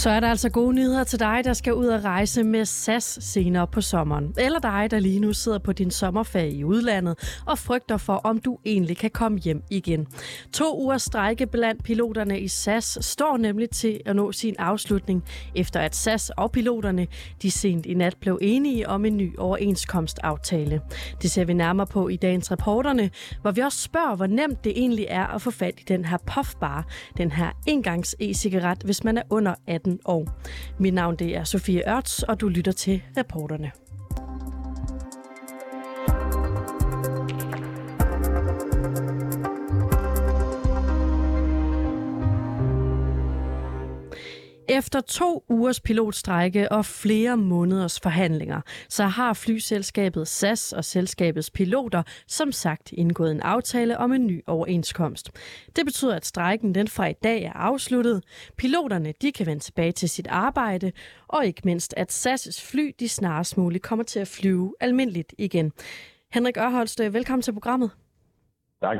Så er der altså gode nyheder til dig, der skal ud og rejse med SAS senere på sommeren. Eller dig, der lige nu sidder på din sommerferie i udlandet og frygter for, om du egentlig kan komme hjem igen. To ugers strække blandt piloterne i SAS står nemlig til at nå sin afslutning, efter at SAS og piloterne de sent i nat blev enige om en ny overenskomstaftale. Det ser vi nærmere på i dagens reporterne, hvor vi også spørger, hvor nemt det egentlig er at få fat i den her puffbar, den her engangs e-cigaret, hvis man er under 18 18 år. Mit navn det er Sofie Ørts, og du lytter til reporterne. Efter to ugers pilotstrække og flere måneders forhandlinger, så har flyselskabet SAS og selskabets piloter som sagt indgået en aftale om en ny overenskomst. Det betyder, at strækken den fra i dag er afsluttet. Piloterne de kan vende tilbage til sit arbejde, og ikke mindst, at SAS' fly de snarest muligt kommer til at flyve almindeligt igen. Henrik Ørholst, velkommen til programmet. Tak.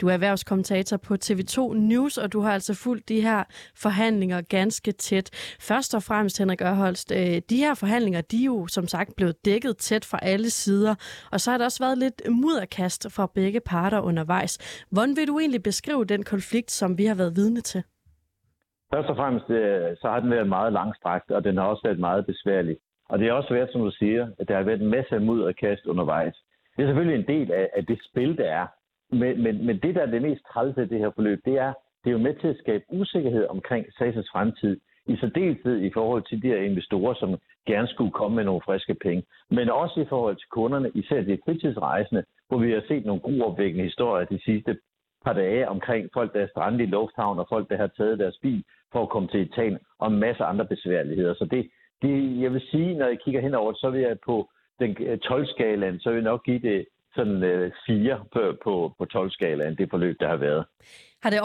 Du er erhvervskommentator på TV2 News, og du har altså fulgt de her forhandlinger ganske tæt. Først og fremmest, Henrik Ørholst, øh, de her forhandlinger, de er jo som sagt blevet dækket tæt fra alle sider, og så har der også været lidt mudderkast fra begge parter undervejs. Hvordan vil du egentlig beskrive den konflikt, som vi har været vidne til? Først og fremmest, øh, så har den været meget langstrakt, og den har også været meget besværlig. Og det har også været, som du siger, at der har været en masse mudderkast undervejs. Det er selvfølgelig en del af, af det spil, der er. Men, men, men det, der er det mest trælse af det her forløb, det er, det er jo med til at skabe usikkerhed omkring SAS' fremtid. I særdeleshed i forhold til de her investorer, som gerne skulle komme med nogle friske penge. Men også i forhold til kunderne, især de fritidsrejsende, hvor vi har set nogle gruopvækkende historier de sidste par dage omkring folk, der er strandet i lufthavn, og folk, der har taget deres bil for at komme til Italien, og en masse andre besværligheder. Så det, det jeg vil sige, når jeg kigger henover, så vil jeg på den øh, 12-skalaen, så vil jeg nok give det sådan øh, fire på, på, på 12-skalaen, det forløb, der har været. Har det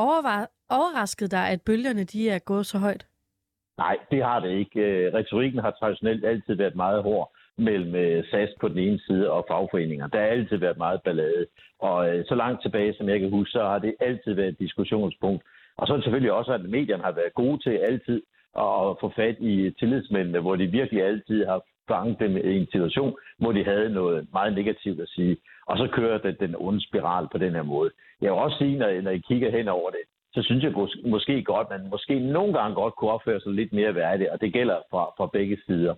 overrasket dig, at bølgerne de er gået så højt? Nej, det har det ikke. Øh, retorikken har traditionelt altid været meget hård mellem øh, SAS på den ene side og fagforeninger. Der har altid været meget ballade. Og øh, så langt tilbage, som jeg kan huske, så har det altid været et diskussionspunkt. Og så er det selvfølgelig også, at medierne har været gode til altid at få fat i tillidsmændene, hvor de virkelig altid har fanget dem i en situation, hvor de havde noget meget negativt at sige. Og så kører det den onde spiral på den her måde. Jeg vil også sige, når, når I kigger hen over det, så synes jeg måske godt, man måske nogle gange godt kunne opføre sig lidt mere værdigt, og det gælder fra, fra begge sider.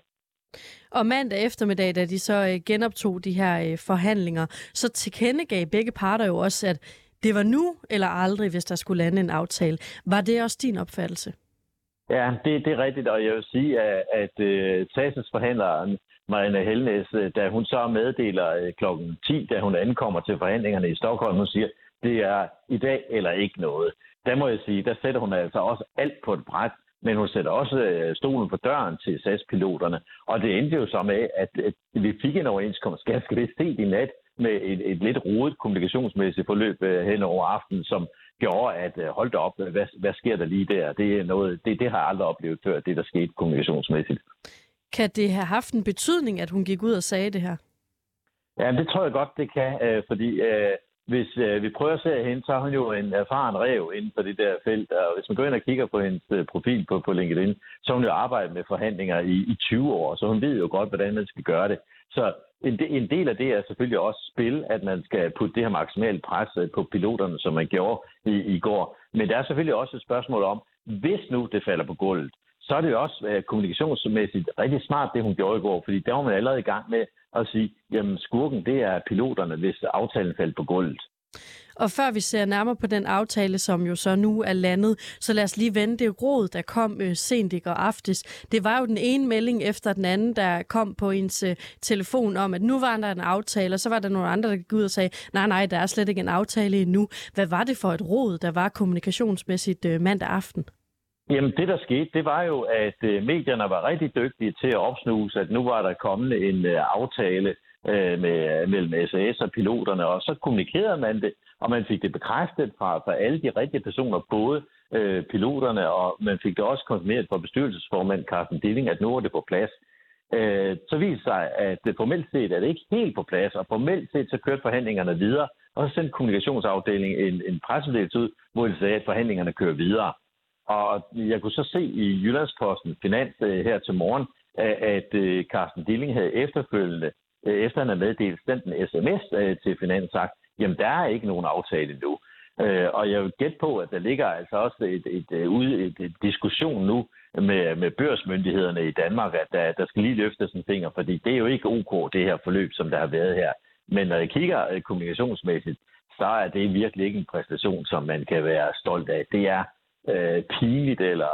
Og mandag eftermiddag, da de så øh, genoptog de her øh, forhandlinger, så tilkendegav begge parter jo også, at det var nu eller aldrig, hvis der skulle lande en aftale. Var det også din opfattelse? Ja, det, det er rigtigt, og jeg vil sige, at, at uh, TASES forhandler Marianne Helnes, øh, da hun så meddeler øh, klokken 10, da hun ankommer til forhandlingerne i Stockholm, hun siger, det er i dag eller ikke noget. Der må jeg sige, der sætter hun altså også alt på et bræt, men hun sætter også øh, stolen på døren til SAS-piloterne. Og det endte jo så med, at, vi fik en overenskomst ganske vist sent i nat med et, et lidt rodet kommunikationsmæssigt forløb hen over aftenen, som gjorde, at øh, hold da op, hvad, hvad sker der lige der? Det, er noget, det, det har jeg aldrig oplevet før, det der skete kommunikationsmæssigt. Kan det have haft en betydning, at hun gik ud og sagde det her? Ja, det tror jeg godt, det kan, øh, fordi øh, hvis øh, vi prøver at se hende, så er hun jo en erfaren rev inden for det der felt, og hvis man går ind og kigger på hendes øh, profil på, på LinkedIn, så har hun jo arbejdet med forhandlinger i, i 20 år, så hun ved jo godt, hvordan man skal gøre det. Så en, en del af det er selvfølgelig også spil, at man skal putte det her maksimale pres øh, på piloterne, som man gjorde i, i går. Men der er selvfølgelig også et spørgsmål om, hvis nu det falder på gulvet, så er det jo også øh, kommunikationsmæssigt rigtig smart, det hun gjorde i går, fordi der var man allerede i gang med at sige, jamen skurken, det er piloterne, hvis aftalen faldt på gulvet. Og før vi ser nærmere på den aftale, som jo så nu er landet, så lad os lige vende det råd, der kom øh, sent i går aftes. Det var jo den ene melding efter den anden, der kom på ens øh, telefon om, at nu var der en aftale, og så var der nogle andre, der gik ud og sagde, nej, nej, der er slet ikke en aftale endnu. Hvad var det for et råd, der var kommunikationsmæssigt øh, mandag aften? Jamen det, der skete, det var jo, at øh, medierne var rigtig dygtige til at opsnuse, at nu var der kommet en øh, aftale øh, med, mellem SAS og piloterne, og så kommunikerede man det, og man fik det bekræftet fra, fra alle de rigtige personer, både øh, piloterne, og man fik det også konfirmeret fra bestyrelsesformand Carsten Dilling, at nu er det på plads. Øh, så viste sig, at det formelt set er det ikke helt på plads, og formelt set så kørte forhandlingerne videre, og så sendte kommunikationsafdelingen en, en pressemeddelelse ud, hvor de sagde, at forhandlingerne kører videre. Og jeg kunne så se i Jyllandsposten Finans øh, her til morgen, at øh, Carsten Dilling havde efterfølgende, øh, efter han havde meddelt sendt en sms til Finans, sagt, jamen der er ikke nogen aftale nu. Og jeg vil gætte på, at der ligger altså også et, et, et, et, et diskussion nu med, med børsmyndighederne i Danmark, at der, der skal lige løftes en finger, fordi det er jo ikke ok, det her forløb, som der har været her. Men når jeg kigger kommunikationsmæssigt, så er det virkelig ikke en præstation, som man kan være stolt af. Det er øh, pinligt eller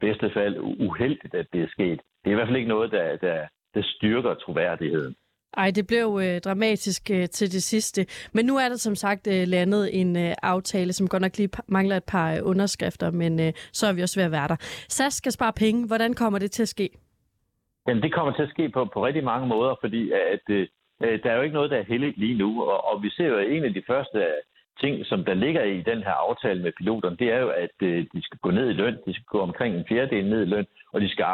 bedste fald uheldigt, at det er sket. Det er i hvert fald ikke noget, der, der, der styrker troværdigheden. Ej, det blev øh, dramatisk øh, til det sidste. Men nu er der som sagt øh, landet en øh, aftale, som godt nok lige mangler et par øh, underskrifter, men øh, så er vi også ved at være der. SAS skal spare penge. Hvordan kommer det til at ske? Jamen, det kommer til at ske på, på rigtig mange måder, fordi at, øh, øh der er jo ikke noget, der er heldigt lige nu. Og, og vi ser jo, at en af de første ting, som der ligger i den her aftale med piloterne, det er jo, at øh, de skal gå ned i løn. De skal gå omkring en fjerdedel ned i løn, og de skal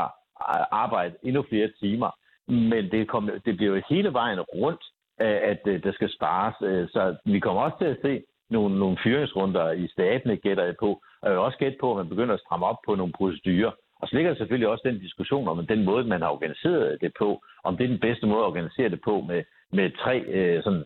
arbejde endnu flere timer. Men det, kom, det bliver jo hele vejen rundt, øh, at øh, der skal spares. Øh, så vi kommer også til at se nogle, nogle fyringsrunder i statene, gætter jeg på. Og jeg vil også gætte på, at man begynder at stramme op på nogle procedurer. Og så ligger der selvfølgelig også den diskussion om den måde, man har organiseret det på, om det er den bedste måde at organisere det på med, med tre øh, sådan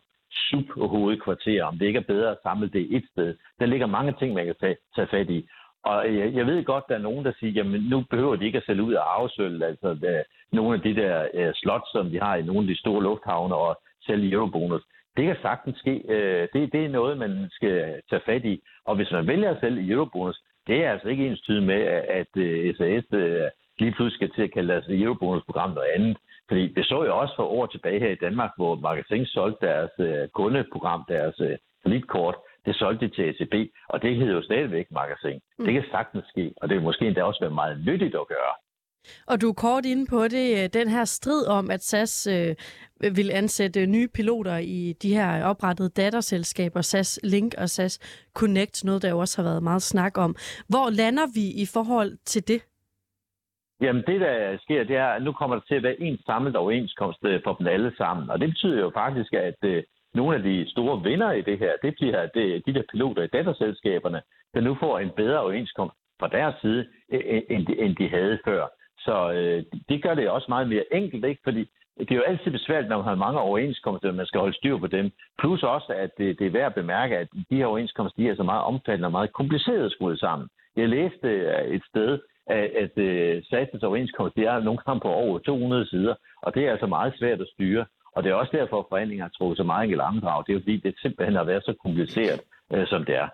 subhovedkvarterer, om det ikke er bedre at samle det et sted. Der ligger mange ting, man kan tage, tage fat i. Og øh, jeg, jeg ved godt, der er nogen, der siger, jamen nu behøver de ikke at sælge ud af arvesøl, altså der, nogle af de der uh, slots, som de har i nogle af de store lufthavne og sælge eurobonus. Det kan sagtens ske. Uh, det, det er noget, man skal tage fat i. Og hvis man vælger at sælge eurobonus, det er altså ikke ens tyde med, at uh, SAS uh, lige pludselig skal til at kalde deres eurobonusprogram noget andet. Fordi det så jo også for år tilbage her i Danmark, hvor Magasin solgte deres uh, kundeprogram, deres uh, kreditkort, det solgte de til ACB, og det hedder jo stadigvæk Magasin. Mm. Det kan sagtens ske, og det vil måske endda også være meget nyttigt at gøre. Og du er kort inde på det, den her strid om, at SAS øh, vil ansætte nye piloter i de her oprettede datterselskaber, SAS Link og SAS Connect, noget der jo også har været meget snak om. Hvor lander vi i forhold til det? Jamen det, der sker, det er, at nu kommer der til at være en samlet overenskomst øh, for dem alle sammen. Og det betyder jo faktisk, at øh, nogle af de store vinder i det her, det bliver det, øh, de der piloter i datterselskaberne, der nu får en bedre overenskomst fra deres side, end de, end de havde før. Så øh, det gør det også meget mere enkelt, ikke? fordi det er jo altid besværligt, når man har mange overenskomster, man skal holde styr på dem. Plus også, at det, det er værd at bemærke, at de her overenskomster de er så meget omfattende og meget komplicerede skruet sammen. Jeg læste et sted, at, at øh, uh, statens overenskomst det er nogle gange på over 200 sider, og det er altså meget svært at styre. Og det er også derfor, at forhandlinger har trukket så meget i langdrag. Det er jo fordi, det simpelthen har været så kompliceret, øh, som det er.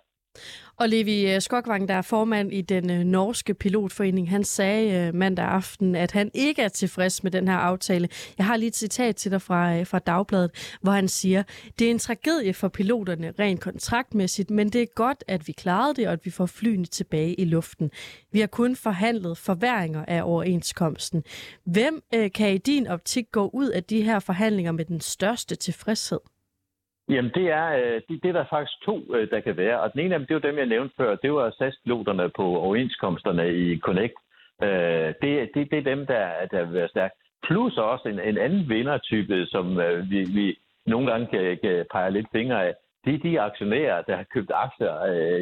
Og Levi øh, Skogvang, Skokvang, der er formand i den øh, norske pilotforening, han sagde øh, mandag aften, at han ikke er tilfreds med den her aftale. Jeg har lige et citat til dig fra, fra Dagbladet, hvor han siger, det er en tragedie for piloterne rent kontraktmæssigt, men det er godt, at vi klarede det, og at vi får flyene tilbage i luften. Vi har kun forhandlet forværinger af overenskomsten. Hvem kan i din optik gå ud af de her forhandlinger med den største tilfredshed? Jamen, det er, øh, det, det er der faktisk to, øh, der kan være. Og den ene af dem, det var dem, jeg nævnte før. Det var SAS-piloterne på overenskomsterne i Connect. Øh, det, det, det er dem, der, der vil være stærkt. Plus også en, en anden vindertype, som vi, vi nogle gange kan, kan pege lidt fingre af. Det er de aktionærer, der har købt aktier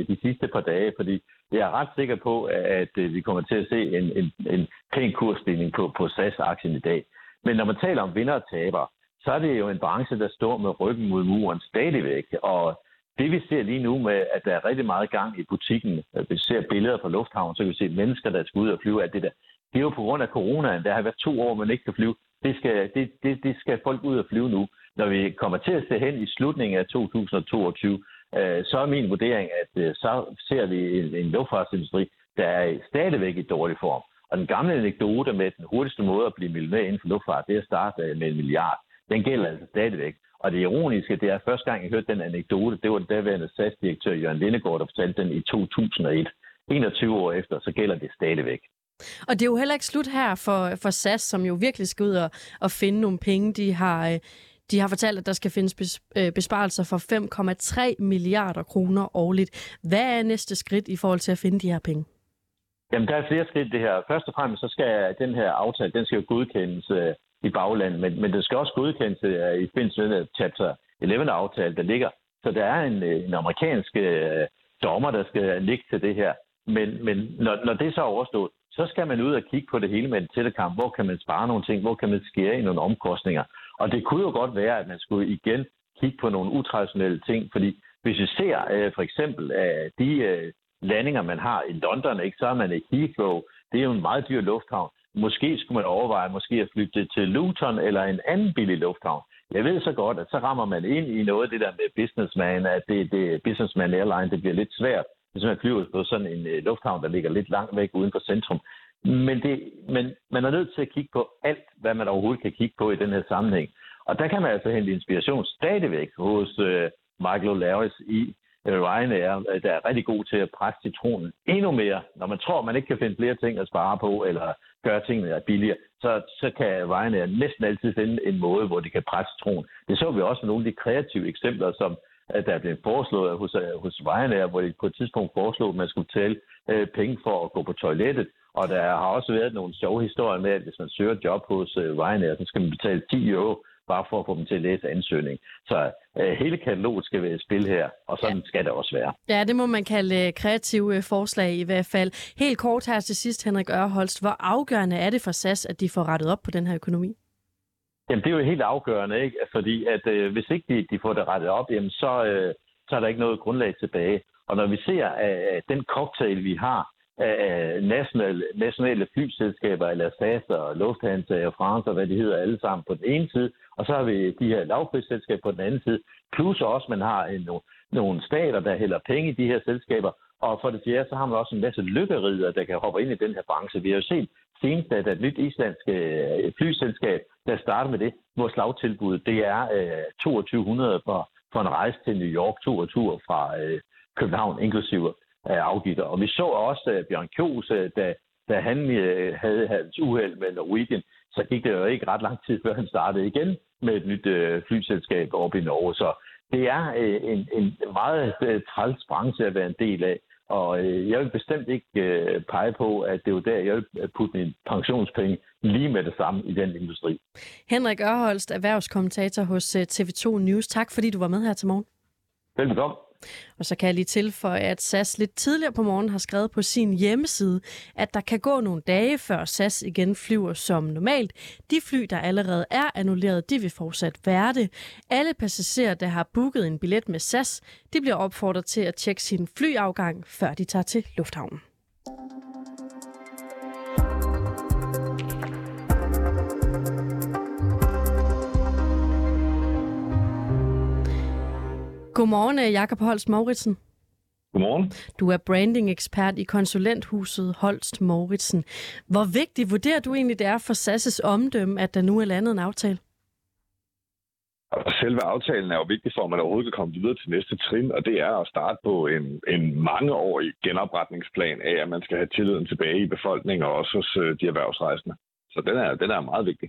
de sidste par dage, fordi jeg er ret sikker på, at vi kommer til at se en, en, en pæn kursstigning på, på SAS-aktien i dag. Men når man taler om vinder og taber, så er det jo en branche, der står med ryggen mod muren stadigvæk. Og det vi ser lige nu med, at der er rigtig meget gang i butikken, øh, vi ser billeder fra lufthavnen, så kan vi se mennesker, der skal ud og flyve, alt det der. Det er jo på grund af coronaen. Der har været to år, man ikke kan flyve. Det skal, det, det, det skal folk ud og flyve nu. Når vi kommer til at se hen i slutningen af 2022, øh, så er min vurdering, at øh, så ser vi en, en luftfartsindustri, der er stadigvæk i dårlig form. Og den gamle anekdote med den hurtigste måde at blive millionær inden for luftfart, det er at starte øh, med en milliard den gælder altså stadigvæk. Og det ironiske, det er, at første gang jeg hørte den anekdote, det var den daværende SAS-direktør Jørgen Lindegård, der fortalte den i 2001. 21 år efter, så gælder det stadigvæk. Og det er jo heller ikke slut her for, for SAS, som jo virkelig skal ud og, og finde nogle penge. De har, øh, de har fortalt, at der skal findes øh, besparelser for 5,3 milliarder kroner årligt. Hvad er næste skridt i forhold til at finde de her penge? Jamen, der er flere skridt det her. Først og fremmest så skal den her aftale, den skal jo godkendes øh, i baglandet, men, men det skal også godkendes uh, i forbindelse med chapter 11-aftale, der ligger. Så der er en, øh, en amerikansk uh, dommer, der skal ligge til det her. Men, men når, når det så er overstået, så skal man ud og kigge på det hele med en tættekamp. Hvor kan man spare nogle ting? Hvor kan man skære i nogle omkostninger? Og det kunne jo godt være, at man skulle igen kigge på nogle utraditionelle ting, fordi hvis vi ser øh, for eksempel øh, de øh, landinger, man har i London, ikke, så er man i Heathrow. Det er jo en meget dyr lufthavn. Måske skulle man overveje måske at flytte til Luton eller en anden billig lufthavn. Jeg ved så godt, at så rammer man ind i noget af det der med businessman, at det, det businessman airline, det bliver lidt svært, hvis man flyver på sådan en øh, lufthavn, der ligger lidt langt væk uden for centrum. Men, det, men man er nødt til at kigge på alt, hvad man overhovedet kan kigge på i den her sammenhæng. Og der kan man altså hente inspiration stadigvæk hos øh, Michael O'Larris i uh, Ryanair, der er rigtig god til at presse citronen endnu mere. Når man tror, man ikke kan finde flere ting at spare på, eller gøre tingene billigere, så, så kan Ryanair næsten altid finde en måde, hvor de kan presse citronen. Det så vi også med nogle af de kreative eksempler, som at der er blevet foreslået hos, hos Ryanair, hvor de på et tidspunkt foreslog, at man skulle betale øh, penge for at gå på toilettet. Og der har også været nogle sjove historier med, at hvis man søger job hos øh, Ryanair, så skal man betale 10 euro bare for at få dem til at læse ansøgning. Så øh, hele kataloget skal være spil her, og sådan ja. skal det også være. Ja, det må man kalde øh, kreative øh, forslag i hvert fald. Helt kort her til sidst, Henrik Ørholst. Hvor afgørende er det for SAS, at de får rettet op på den her økonomi? Jamen, det er jo helt afgørende, ikke? Fordi at øh, hvis ikke de, de får det rettet op, jamen, så, øh, så er der ikke noget grundlag tilbage. Og når vi ser at den cocktail, vi har af nationale, nationale flyselskaber, eller SAS og Lufthansa og France og hvad de hedder alle sammen på den ene side, og så har vi de her lavprisselskaber på den anden side, plus også man har en, nogle stater, der hælder penge i de her selskaber, og for det fjerde, så har man også en masse lykkerider, der kan hoppe ind i den her branche. Vi har jo set senest, at et nyt islandsk øh, flyselskab, der starter med det, hvor slagtilbuddet, det er øh, 2200 for, for en rejse til New York, to og tur fra øh, København, inklusive afgifter. Og vi så også øh, Bjørn Kjos, øh, da, da han øh, havde hans uheld med Norwegian, så gik det jo ikke ret lang tid, før han startede igen med et nyt flyselskab oppe i Norge. Så det er en, en meget træls branche at være en del af. Og jeg vil bestemt ikke pege på, at det er jo der, jeg vil putte min pensionspenge lige med det samme i den industri. Henrik Ørholst, erhvervskommentator hos øh, TV2 News. Tak fordi du var med her til morgen. Velbekomme. Og så kan jeg lige tilføje, at SAS lidt tidligere på morgen har skrevet på sin hjemmeside, at der kan gå nogle dage, før SAS igen flyver som normalt. De fly, der allerede er annulleret, de vil fortsat være det. Alle passagerer, der har booket en billet med SAS, de bliver opfordret til at tjekke sin flyafgang, før de tager til lufthavnen. Godmorgen, øh, Jakob Holst Mauritsen. Godmorgen. Du er branding-ekspert i konsulenthuset Holst Mauritsen. Hvor vigtigt vurderer du egentlig, det er for SAS' omdømme, at der nu er landet en aftale? Selve aftalen er jo vigtig for, at man overhovedet kan komme videre til næste trin, og det er at starte på en, en mangeårig genopretningsplan af, at man skal have tilliden tilbage i befolkningen og også hos øh, de erhvervsrejsende. Så den er, den er meget vigtig.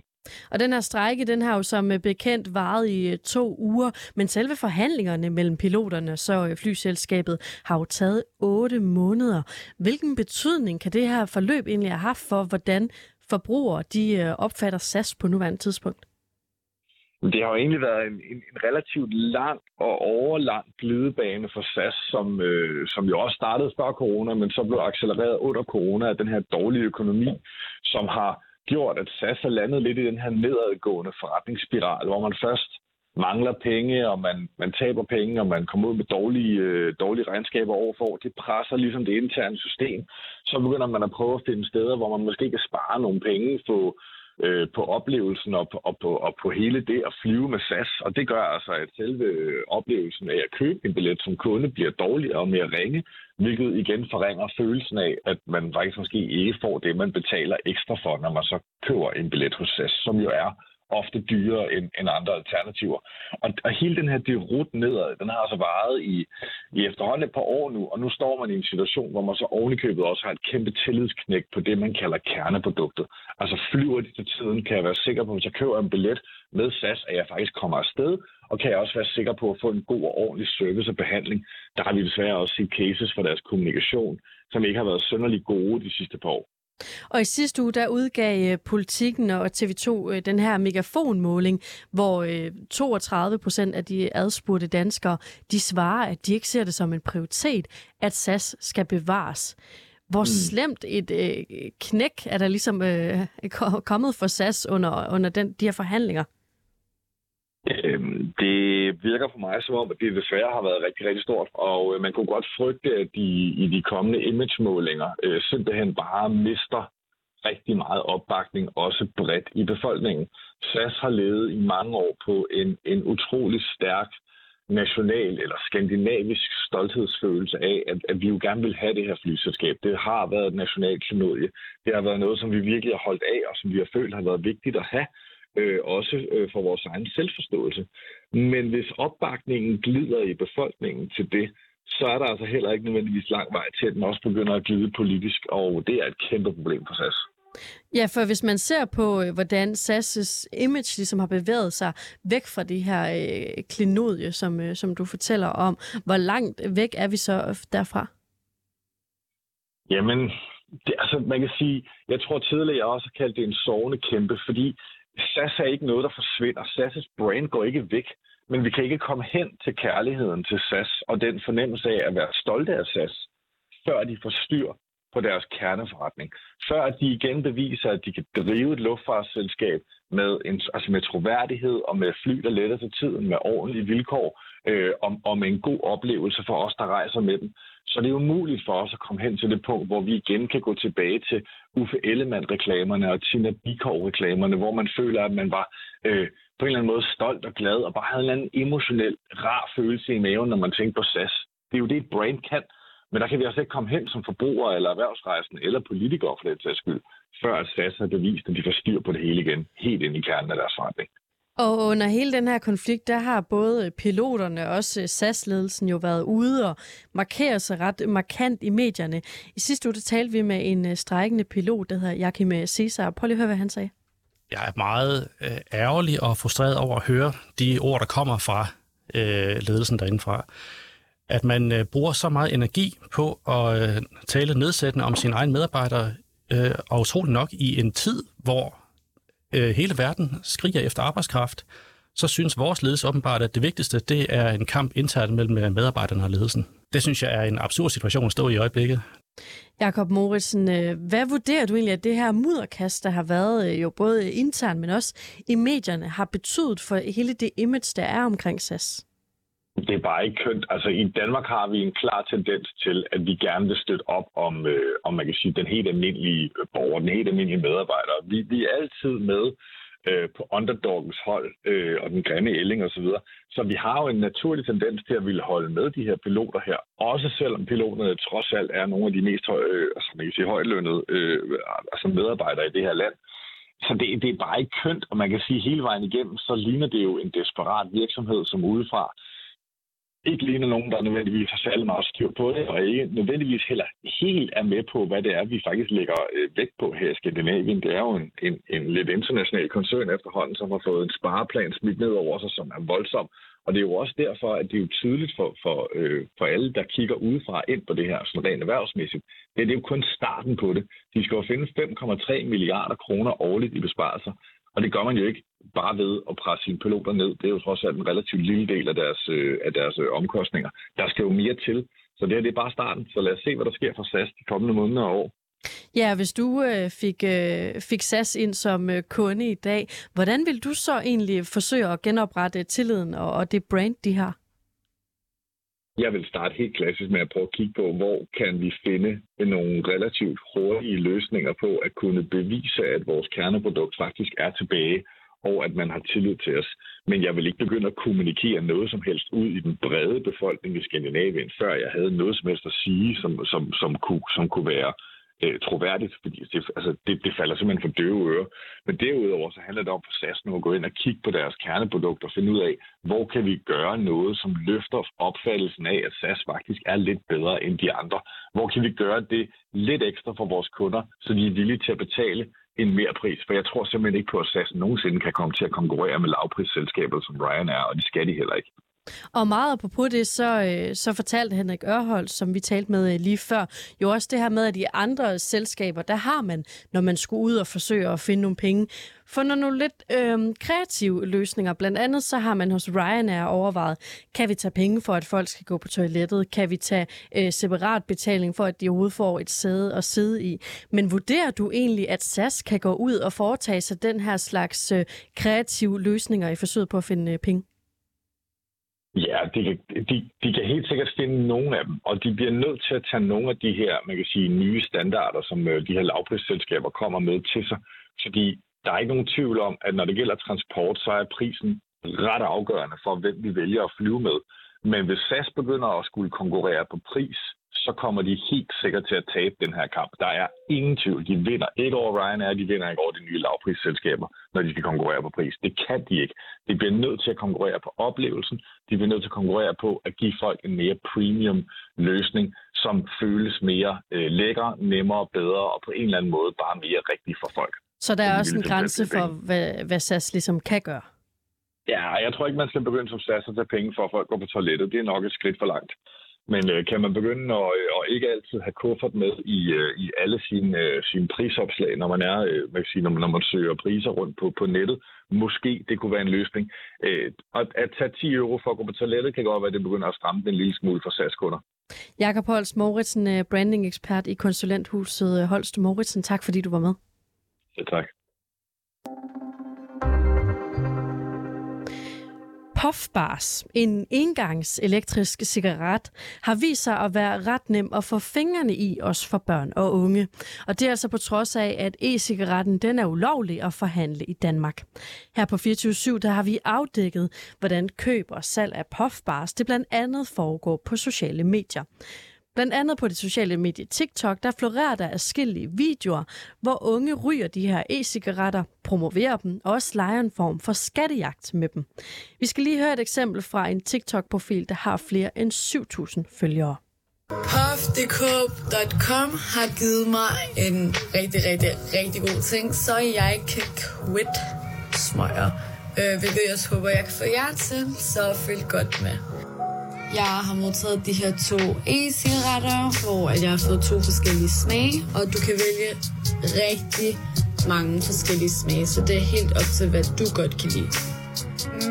Og den her strejke, den har jo som øh, bekendt varet i øh, to uger, men selve forhandlingerne mellem piloterne så øh, flyselskabet har jo taget otte måneder. Hvilken betydning kan det her forløb egentlig have haft for, hvordan forbrugere de opfatter SAS på nuværende tidspunkt? Det har jo egentlig været en, en, en relativt lang og overlang glidebane for SAS, som, øh, som jo også startede før corona, men så blev accelereret under corona af den her dårlige økonomi, som har gjort, at SAS er landet lidt i den her nedadgående forretningsspiral, hvor man først mangler penge, og man, man taber penge, og man kommer ud med dårlige, øh, dårlige regnskaber overfor. Det presser ligesom det interne system. Så begynder man at prøve at finde steder, hvor man måske kan spare nogle penge på, øh, på oplevelsen og på, og, på, og på hele det at flyve med SAS. Og det gør altså, at selve oplevelsen af at købe en billet som kunde bliver dårligere og mere ringe, hvilket igen forringer følelsen af, at man faktisk måske ikke får det, man betaler ekstra for, når man så køber en billet hos SAS, som jo er ofte dyrere end, end andre alternativer. Og, og hele den her derut nedad, den har altså varet i, i efterhånden et par år nu, og nu står man i en situation, hvor man så ovenikøbet også har et kæmpe tillidsknæk på det, man kalder kerneproduktet. Altså flyver de til tiden, kan jeg være sikker på, hvis jeg køber en billet med SAS, at jeg faktisk kommer afsted, og kan jeg også være sikker på at få en god og ordentlig service og behandling. Der har vi desværre også set cases for deres kommunikation, som ikke har været sønderlig gode de sidste par år. Og i sidste uge, der udgav øh, Politikken og TV2 øh, den her megafonmåling, hvor 32 øh, procent af de adspurgte danskere, de svarer, at de ikke ser det som en prioritet, at SAS skal bevares. Hvor mm. slemt et øh, knæk er der ligesom øh, kommet for SAS under, under den, de her forhandlinger? Øhm, det virker for mig som om, at det desværre har været rigtig, rigtig stort, og øh, man kunne godt frygte, at de i de kommende image-målinger øh, simpelthen bare mister rigtig meget opbakning, også bredt i befolkningen. SAS har levet i mange år på en, en utrolig stærk national eller skandinavisk stolthedsfølelse af, at, at vi jo gerne vil have det her flyselskab. Det har været et nationalt klenodie. Det har været noget, som vi virkelig har holdt af, og som vi har følt har været vigtigt at have, øh, også øh, for vores egen selvforståelse. Men hvis opbakningen glider i befolkningen til det, så er der altså heller ikke nødvendigvis lang vej til, at den også begynder at glide politisk, og det er et kæmpe problem for SAS. Ja, for hvis man ser på, øh, hvordan SAS' image ligesom har bevæget sig væk fra det her øh, klinodie, som, øh, som du fortæller om, hvor langt væk er vi så derfra? Jamen, det, altså, man kan sige, jeg tror tidligere, jeg også har kaldt det en sovende kæmpe, fordi SAS er ikke noget, der forsvinder. SAS' brand går ikke væk, men vi kan ikke komme hen til kærligheden til SAS og den fornemmelse af at være stolte af SAS, før de får styr på deres kerneforretning. Før de igen beviser, at de kan drive et luftfartsselskab med, en, altså med troværdighed og med fly, der letter til tiden, med ordentlige vilkår øh, og, og med en god oplevelse for os, der rejser med dem. Så det er umuligt for os at komme hen til det punkt, hvor vi igen kan gå tilbage til Uffe Ellemann-reklamerne og Tina Bikov-reklamerne, hvor man føler, at man var øh, på en eller anden måde stolt og glad og bare havde en eller anden emotionel, rar følelse i maven, når man tænkte på SAS. Det er jo det, et brand kan. Men der kan vi altså ikke komme hen som forbrugere eller erhvervsrejsende eller politikere for den sags skyld, før at SAS har bevist, at de får styr på det hele igen, helt ind i kernen af deres forretning. Og under hele den her konflikt, der har både øh, piloterne og også øh, SAS-ledelsen jo været ude og markere sig ret markant i medierne. I sidste uge talte vi med en øh, strækkende pilot, der hedder Jakim Cesar. Prøv lige at høre, hvad han sagde. Jeg er meget øh, ærgerlig og frustreret over at høre de ord, der kommer fra øh, ledelsen derindefra at man øh, bruger så meget energi på at øh, tale nedsættende om sine egne medarbejdere, øh, og utroligt nok i en tid, hvor øh, hele verden skriger efter arbejdskraft, så synes vores ledelse åbenbart, at det vigtigste, det er en kamp internt mellem øh, medarbejderne og ledelsen. Det synes jeg er en absurd situation at stå i øjeblikket. Jakob Moritsen, øh, hvad vurderer du egentlig, at det her mudderkast, der har været øh, jo både internt, men også i medierne, har betydet for hele det image, der er omkring SAS? Det er bare ikke kønt. Altså i Danmark har vi en klar tendens til, at vi gerne vil støtte op om, øh, om man kan sige, den helt almindelige øh, borger, den helt almindelige medarbejder. Vi, vi er altid med øh, på underdogens hold øh, og den grimme ælling osv. Så, videre. så vi har jo en naturlig tendens til at ville holde med de her piloter her, også selvom piloterne trods alt er nogle af de mest høj, øh, altså, man kan sige, højlønnede øh, altså medarbejdere i det her land. Så det, det er bare ikke kønt, og man kan sige hele vejen igennem, så ligner det jo en desperat virksomhed, som udefra ikke ligner nogen, der nødvendigvis har særlig meget styr på det, og ikke nødvendigvis heller helt er med på, hvad det er, vi faktisk lægger øh, vægt på her i Skandinavien. Det er jo en, en, en lidt international koncern efterhånden, som har fået en spareplan smidt ned over sig, som er voldsom. Og det er jo også derfor, at det er jo tydeligt for, for, øh, for alle, der kigger udefra ind på det her, sådan rent erhvervsmæssigt. Det, det er jo kun starten på det. De skal jo finde 5,3 milliarder kroner årligt i besparelser. Og det gør man jo ikke bare ved at presse sine piloter ned. Det er jo trods alt en relativt lille del af deres, øh, af deres øh, omkostninger. Der skal jo mere til. Så det her det er bare starten. Så lad os se, hvad der sker for SAS de kommende måneder og år. Ja, hvis du øh, fik, øh, fik SAS ind som øh, kunde i dag, hvordan vil du så egentlig forsøge at genoprette tilliden og, og det brand, de har? Jeg vil starte helt klassisk med at prøve at kigge på, hvor kan vi finde nogle relativt hurtige løsninger på at kunne bevise, at vores kerneprodukt faktisk er tilbage, og at man har tillid til os. Men jeg vil ikke begynde at kommunikere noget som helst ud i den brede befolkning i Skandinavien, før jeg havde noget som helst at sige, som, som, som, kunne, som kunne være øh, troværdigt, fordi det, altså, det, det falder simpelthen for døve ører. Men derudover så handler det om for SAS nu at gå ind og kigge på deres kerneprodukter og finde ud af, hvor kan vi gøre noget, som løfter opfattelsen af, at SAS faktisk er lidt bedre end de andre. Hvor kan vi gøre det lidt ekstra for vores kunder, så de er villige til at betale en mere pris. For jeg tror simpelthen ikke på, at SAS nogensinde kan komme til at konkurrere med lavprisselskaber som Ryanair, og det skal de heller ikke. Og meget på det, så, øh, så fortalte Henrik Ørhold, som vi talte med øh, lige før, jo også det her med, at i andre selskaber, der har man, når man skulle ud og forsøge at finde nogle penge, fundet nogle lidt øh, kreative løsninger. Blandt andet så har man hos Ryanair overvejet, kan vi tage penge for, at folk skal gå på toilettet? Kan vi tage øh, separat betaling for, at de overhovedet får et sæde at sidde i? Men vurderer du egentlig, at SAS kan gå ud og foretage sig den her slags øh, kreative løsninger i forsøget på at finde øh, penge? Ja, de kan, de, de kan helt sikkert finde nogle af dem, og de bliver nødt til at tage nogle af de her, man kan sige, nye standarder, som øh, de her lavprisselskaber kommer med til sig. Fordi der er ikke nogen tvivl om, at når det gælder transport, så er prisen ret afgørende for, hvem vi vælger at flyve med. Men hvis SAS begynder at skulle konkurrere på pris, så kommer de helt sikkert til at tabe den her kamp. Der er ingen tvivl. De vinder ikke over Ryanair, de vinder ikke over de nye lavprisselskaber, når de skal konkurrere på pris. Det kan de ikke. De bliver nødt til at konkurrere på oplevelsen. De bliver nødt til at konkurrere på at give folk en mere premium løsning, som føles mere øh, lækker, nemmere, bedre og på en eller anden måde bare mere rigtig for folk. Så der er også en grænse for, hvad, hvad SAS ligesom kan gøre? Ja, jeg tror ikke, man skal begynde som SAS at tage penge for, at folk går på toilettet. Det er nok et skridt for langt. Men øh, kan man begynde at, øh, at ikke altid have kuffert med i, øh, i alle sine, øh, sine prisopslag, når man er, øh, man kan sige, når, man, når man søger priser rundt på, på nettet? Måske det kunne være en løsning. Øh, at, at tage 10 euro for at gå på toilettet kan godt være, at det begynder at stramme en lille smule for SAS-kunder. Jakob Holst Mauritsen, øh, branding-ekspert i konsulenthuset Holst Mauritsen. Tak fordi du var med. Ja, tak. Puffbars, en engangs elektrisk cigaret, har vist sig at være ret nem at få fingrene i, også for børn og unge. Og det er altså på trods af, at e-cigaretten den er ulovlig at forhandle i Danmark. Her på 24 der har vi afdækket, hvordan køb og salg af puffbars det blandt andet foregår på sociale medier. Blandt andet på det sociale medie TikTok, der florerer der afskillige videoer, hvor unge ryger de her e-cigaretter, promoverer dem og også leger en form for skattejagt med dem. Vi skal lige høre et eksempel fra en TikTok-profil, der har flere end 7.000 følgere. Puffdk.com har givet mig en rigtig, rigtig, rigtig god ting, så jeg kan quit smøger. Øh, hvilket jeg også håber, jeg kan få jer til, så følg godt med. Jeg har modtaget de her to e-cigaretter, hvor jeg har fået to forskellige smage, og du kan vælge rigtig mange forskellige smage, så det er helt op til, hvad du godt kan lide.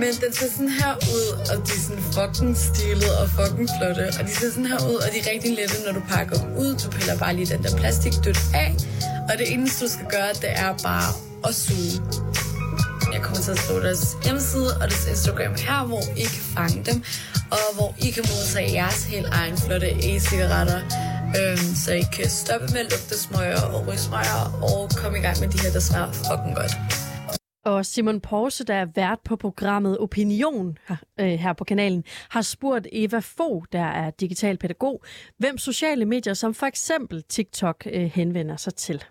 Men den ser sådan her ud, og de er sådan fucking stilet og fucking flotte. Og de ser sådan her ud, og de er rigtig lette, når du pakker dem ud. Du piller bare lige den der plastikdødt af. Og det eneste, du skal gøre, det er bare at suge. Jeg kommer til at slå deres hjemmeside og deres Instagram her, hvor I kan fange dem og hvor I kan modtage jeres helt egen flotte e-cigaretter, øhm, så I kan stoppe med at lugte smøger og rygsmøger og komme i gang med de her, der smager fucking godt. Og Simon Porse, der er vært på programmet Opinion her, øh, på kanalen, har spurgt Eva Fo, der er digital pædagog, hvem sociale medier som for eksempel TikTok øh, henvender sig til.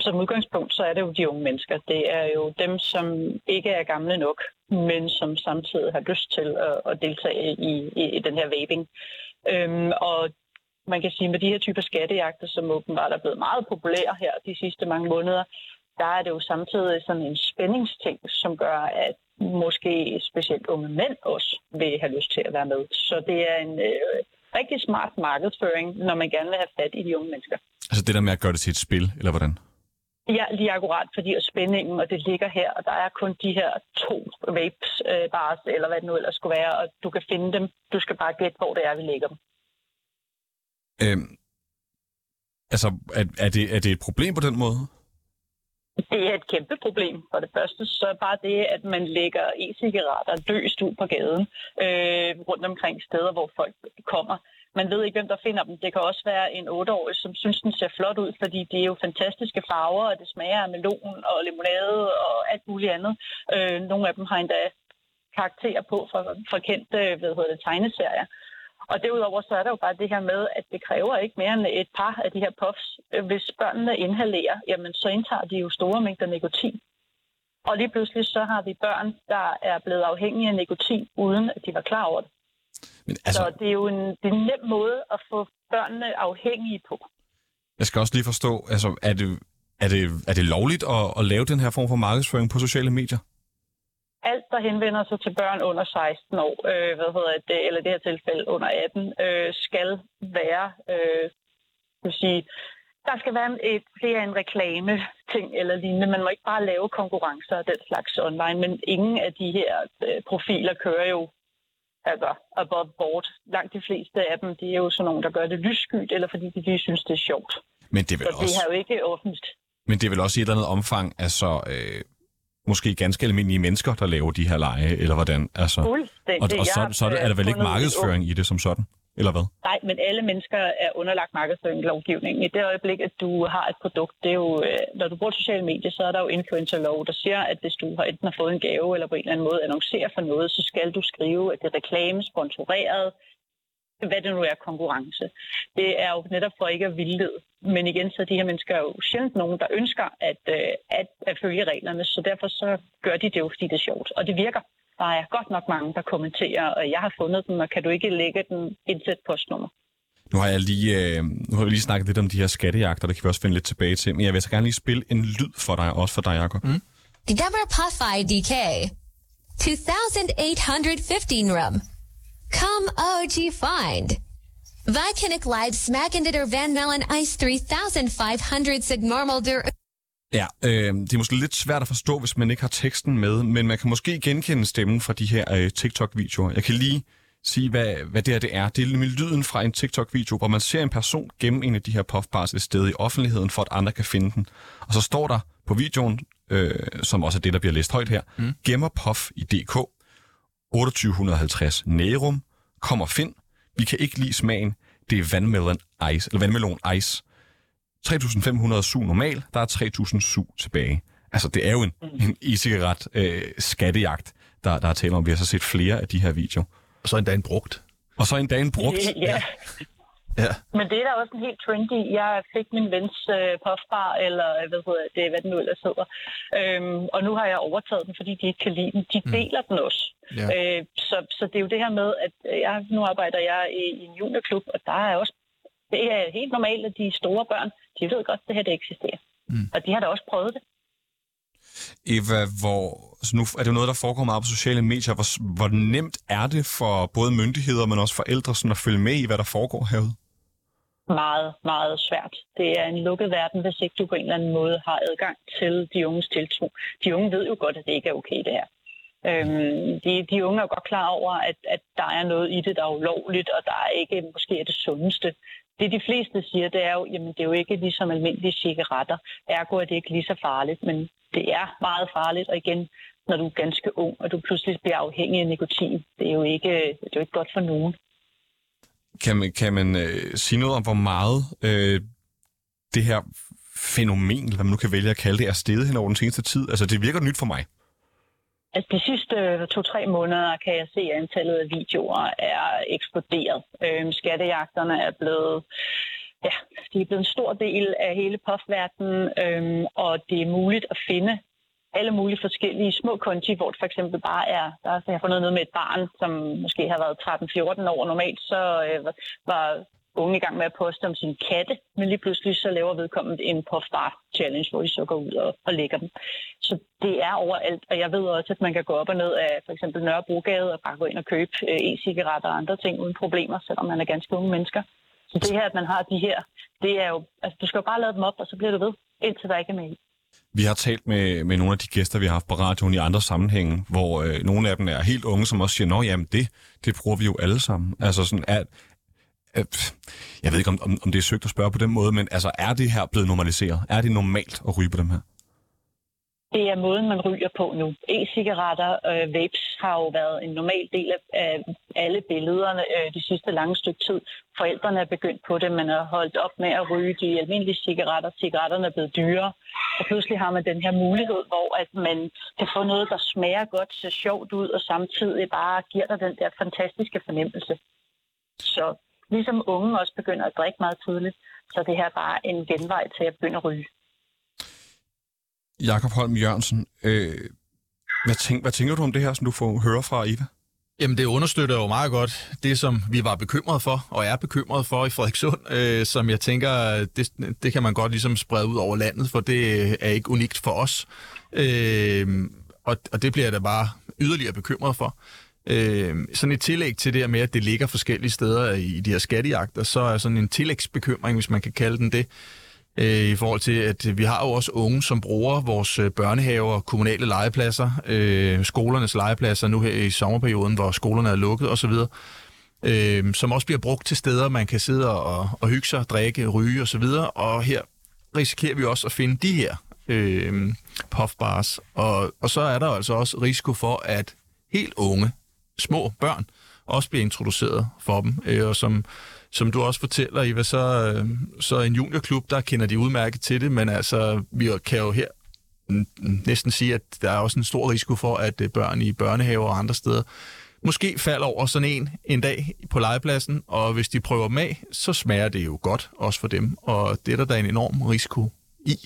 Som udgangspunkt, så er det jo de unge mennesker. Det er jo dem, som ikke er gamle nok, men som samtidig har lyst til at, at deltage i, i, i den her vaping. Øhm, og man kan sige, med de her typer skattejagter, som åbenbart er blevet meget populære her de sidste mange måneder, der er det jo samtidig sådan en spændingsting, som gør, at måske specielt unge mænd også vil have lyst til at være med. Så det er en øh, rigtig smart markedsføring, når man gerne vil have fat i de unge mennesker. Altså det der med at gøre det til et spil, eller hvordan? Ja, lige akkurat, fordi spændingen, og det ligger her, og der er kun de her to vapes øh, bars, eller hvad det nu ellers skulle være, og du kan finde dem. Du skal bare gætte, hvor det er, vi lægger dem. Øhm, altså, er, er, det, er det et problem på den måde? Det er et kæmpe problem. For det første, så bare det, at man lægger e-cigaretter løst ud på gaden, øh, rundt omkring steder, hvor folk kommer man ved ikke, hvem der finder dem. Det kan også være en 8-årig, som synes, den ser flot ud, fordi det er jo fantastiske farver, og det smager af melon og limonade og alt muligt andet. Øh, nogle af dem har endda karakterer på fra, fra kendte hvad hedder det, tegneserier. Og derudover så er der jo bare det her med, at det kræver ikke mere end et par af de her puffs. Øh, hvis børnene inhalerer, jamen så indtager de jo store mængder nikotin. Og lige pludselig så har vi børn, der er blevet afhængige af nikotin, uden at de var klar over det. Men altså... Så det er jo en, det er en nem måde at få børnene afhængige på. Jeg skal også lige forstå, altså er det, er det, er det lovligt at, at lave den her form for markedsføring på sociale medier? alt, der henvender sig til børn under 16 år, øh, hvad hedder det, eller i det her tilfælde under 18, øh, skal være, øh, vil sige, der skal være et, flere en reklame ting eller lignende. Man må ikke bare lave konkurrencer og den slags online, men ingen af de her øh, profiler kører jo altså above board. Langt de fleste af dem, de er jo sådan nogle, der gør det lysskyt, eller fordi de lige synes, det er sjovt. Men det er vel Så det også... er jo ikke offentligt. Men det er vel også i et eller andet omfang, altså øh, måske ganske almindelige mennesker, der laver de her lege, eller hvordan? Altså, Fuldstændig. og, og så, så er, det, er der vel ikke markedsføring i det som sådan? Eller hvad? Nej, men alle mennesker er underlagt markedsføringslovgivningen. I det øjeblik, at du har et produkt, det er jo, øh, når du bruger sociale medier, så er der jo influencerlov, der siger, at hvis du har enten har fået en gave eller på en eller anden måde annoncerer for noget, så skal du skrive, at det er reklame, sponsoreret, hvad det nu er, konkurrence. Det er jo netop for ikke at vildlede. Men igen, så er de her mennesker jo sjældent nogen, der ønsker at, øh, at, at følge reglerne, så derfor så gør de det jo, fordi det er sjovt. Og det virker. Der er godt nok mange, der kommenterer, og jeg har fundet dem, og kan du ikke lægge den indsæt postnummer? Nu har jeg lige, øh, nu har vi lige snakket lidt om de her skattejagter, det kan vi også finde lidt tilbage til, men jeg vil så gerne lige spille en lyd for dig, også for dig, Jacob. Mm. Deborah Puff IDK. 2815 rum. Come OG find. Vicanic Live smack into der Van Melon Ice 3500 sig normal der. Ja, øh, det er måske lidt svært at forstå, hvis man ikke har teksten med, men man kan måske genkende stemmen fra de her øh, TikTok-videoer. Jeg kan lige sige, hvad, hvad det her det er. Det er lyden fra en TikTok-video, hvor man ser en person gemme en af de her puffbars et sted i offentligheden, for at andre kan finde den. Og så står der på videoen, øh, som også er det, der bliver læst højt her, mm. gemmer puff i DK, 2850 Nærum, kom og find, vi kan ikke lide smagen, det er vandmelon ice, eller vandmelon ice. 3.500 su normal, der er 3.000 su tilbage. Altså, det er jo en, en e-cigaret øh, skattejagt, der, der er tale om. Vi har så set flere af de her videoer. Og så endda en brugt. Og så endda en brugt. Ja. Ja. Men det er der også en helt trendy. Jeg fik min vens øh, puffbar, eller hvad hedder det, hvad den nu ellers hedder. Øhm, og nu har jeg overtaget den, fordi de ikke kan lide den. De deler mm. den også. Ja. Øh, så, så det er jo det her med, at jeg, nu arbejder jeg i, i en juniorklub, og der er også, det er helt normalt, at de store børn, de ved godt, at det her det eksisterer. Mm. Og de har da også prøvet det. Eva, hvor, så nu er det jo noget, der foregår meget på sociale medier. Hvor, hvor nemt er det for både myndigheder, men også forældre sådan at følge med i, hvad der foregår herude? Meget, meget svært. Det er en lukket verden, hvis ikke du på en eller anden måde har adgang til de unges tiltro. De unge ved jo godt, at det ikke er okay, det her. Øhm, de, de unge er jo godt klar over, at, at der er noget i det, der er ulovligt, og der er ikke måske er det sundeste. Det de fleste siger, det er jo, jamen det er jo ikke ligesom almindelige cigaretter. Ergo er det ikke lige så farligt, men det er meget farligt, og igen, når du er ganske ung, og du pludselig bliver afhængig af nikotin, det er jo ikke, det er jo ikke godt for nogen. Kan man, kan man øh, sige noget om, hvor meget øh, det her fænomen, eller hvad man nu kan vælge at kalde det, er steget hen over den seneste tid? Altså, det virker nyt for mig. Altså, de sidste øh, to-tre måneder kan jeg se, at antallet af videoer er eksploderet. Øhm, skattejagterne er blevet, ja, de er blevet en stor del af hele puffverdenen, øhm, og det er muligt at finde alle mulige forskellige små konti, hvor det for eksempel bare er, der har jeg fundet noget med et barn, som måske har været 13-14 år. Normalt så øh, var unge i gang med at poste om sin katte, men lige pludselig så laver vedkommende en puffbar challenge, hvor de så går ud og, og lægger dem. Så det er overalt, og jeg ved også, at man kan gå op og ned af for eksempel Nørrebrogade og bare gå ind og købe øh, e-cigaretter og andre ting uden problemer, selvom man er ganske unge mennesker. Så det her, at man har de her, det er jo, altså du skal jo bare lade dem op, og så bliver du ved, indtil der ikke er med. Vi har talt med, med nogle af de gæster, vi har haft på radioen i andre sammenhænge, hvor øh, nogle af dem er helt unge, som også siger, nå jamen det, det bruger vi jo alle sammen. Altså sådan, er, at, Øh, jeg ved ikke, om, om, om det er søgt at spørge på den måde, men altså, er det her blevet normaliseret? Er det normalt at ryge på dem her? Det er måden, man ryger på nu. E-cigaretter og øh, vapes har jo været en normal del af alle billederne øh, de sidste lange stykke tid. Forældrene er begyndt på det, men har holdt op med at ryge de almindelige cigaretter. Cigaretterne er blevet dyrere. Og pludselig har man den her mulighed, hvor at man kan få noget, der smager godt, ser sjovt ud, og samtidig bare giver dig den der fantastiske fornemmelse. Så ligesom unge også begynder at drikke meget tidligt, så det her bare en genvej til at begynde at ryge. Jakob Holm Jørgensen, øh, hvad, tænk, hvad tænker du om det her, som du får høre fra Eva? Jamen, det understøtter jo meget godt det, som vi var bekymret for, og er bekymret for i Frederikssund, øh, som jeg tænker, det, det kan man godt ligesom sprede ud over landet, for det er ikke unikt for os. Øh, og, og det bliver jeg da bare yderligere bekymret for. Øh, sådan et tillæg til det her med, at det ligger forskellige steder i de her skattejagter, så er sådan en tillægsbekymring, hvis man kan kalde den det, øh, i forhold til, at vi har jo også unge, som bruger vores øh, børnehaver, kommunale legepladser, øh, skolernes legepladser nu her i sommerperioden, hvor skolerne er lukket osv., øh, som også bliver brugt til steder, man kan sidde og, og hygge sig, drikke, ryge osv., og her risikerer vi også at finde de her øh, puffbars, og, og så er der altså også risiko for, at helt unge, små børn, også bliver introduceret for dem, øh, og som som du også fortæller, Eva, så, øh, så en juniorklub, der kender de udmærket til det, men altså, vi kan jo her næsten sige, at der er også en stor risiko for, at øh, børn i børnehaver og andre steder måske falder over sådan en en dag på legepladsen, og hvis de prøver dem af, så smager det jo godt, også for dem, og det er der da en enorm risiko i.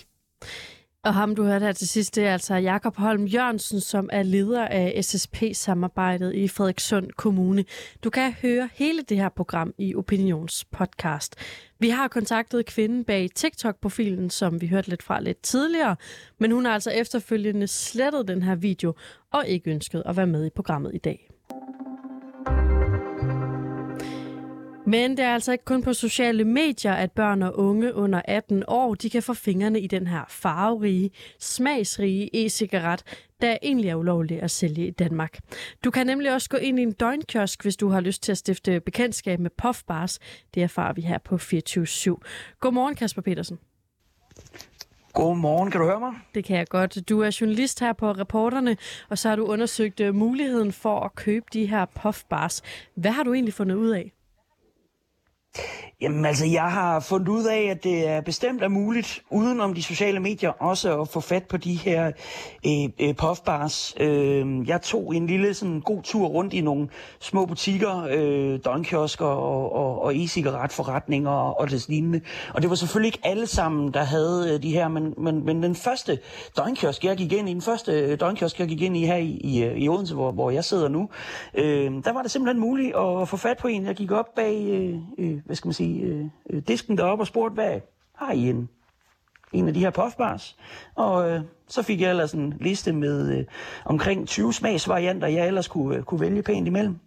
Og ham, du hørte her til sidst, det er altså Jakob Holm Jørgensen, som er leder af SSP-samarbejdet i Frederikssund Kommune. Du kan høre hele det her program i Opinions podcast. Vi har kontaktet kvinden bag TikTok-profilen, som vi hørte lidt fra lidt tidligere, men hun har altså efterfølgende slettet den her video og ikke ønsket at være med i programmet i dag. Men det er altså ikke kun på sociale medier, at børn og unge under 18 år de kan få fingrene i den her farverige, smagsrige e-cigaret, der egentlig er ulovlig at sælge i Danmark. Du kan nemlig også gå ind i en døgnkiosk, hvis du har lyst til at stifte bekendtskab med puffbars. Det erfarer vi her på 24-7. Godmorgen, Kasper Petersen. Godmorgen, kan du høre mig? Det kan jeg godt. Du er journalist her på Reporterne, og så har du undersøgt øh, muligheden for at købe de her puffbars. Hvad har du egentlig fundet ud af? Jamen altså, jeg har fundet ud af, at det er bestemt er muligt, uden om de sociale medier, også at få fat på de her øh, øh, puffbars. Øh, jeg tog en lille sådan god tur rundt i nogle små butikker, øh, døgnkiosker og, og, og e-cigaretforretninger og, og det lignende. Og det var selvfølgelig ikke alle sammen, der havde øh, de her, men, men, men den første døgnkiosk, jeg gik ind i, den første donkiosk, døgnkiosk, jeg gik ind i her i, i, øh, i Odense, hvor, hvor jeg sidder nu, øh, der var det simpelthen muligt at få fat på en. Jeg gik op bag, øh, øh, hvad skal man sige, øh, øh, disken deroppe og spurgte, hvad har I en, en af de her puffbars? Og øh, så fik jeg ellers en liste med øh, omkring 20 smagsvarianter, jeg ellers kunne, øh, kunne vælge pænt imellem.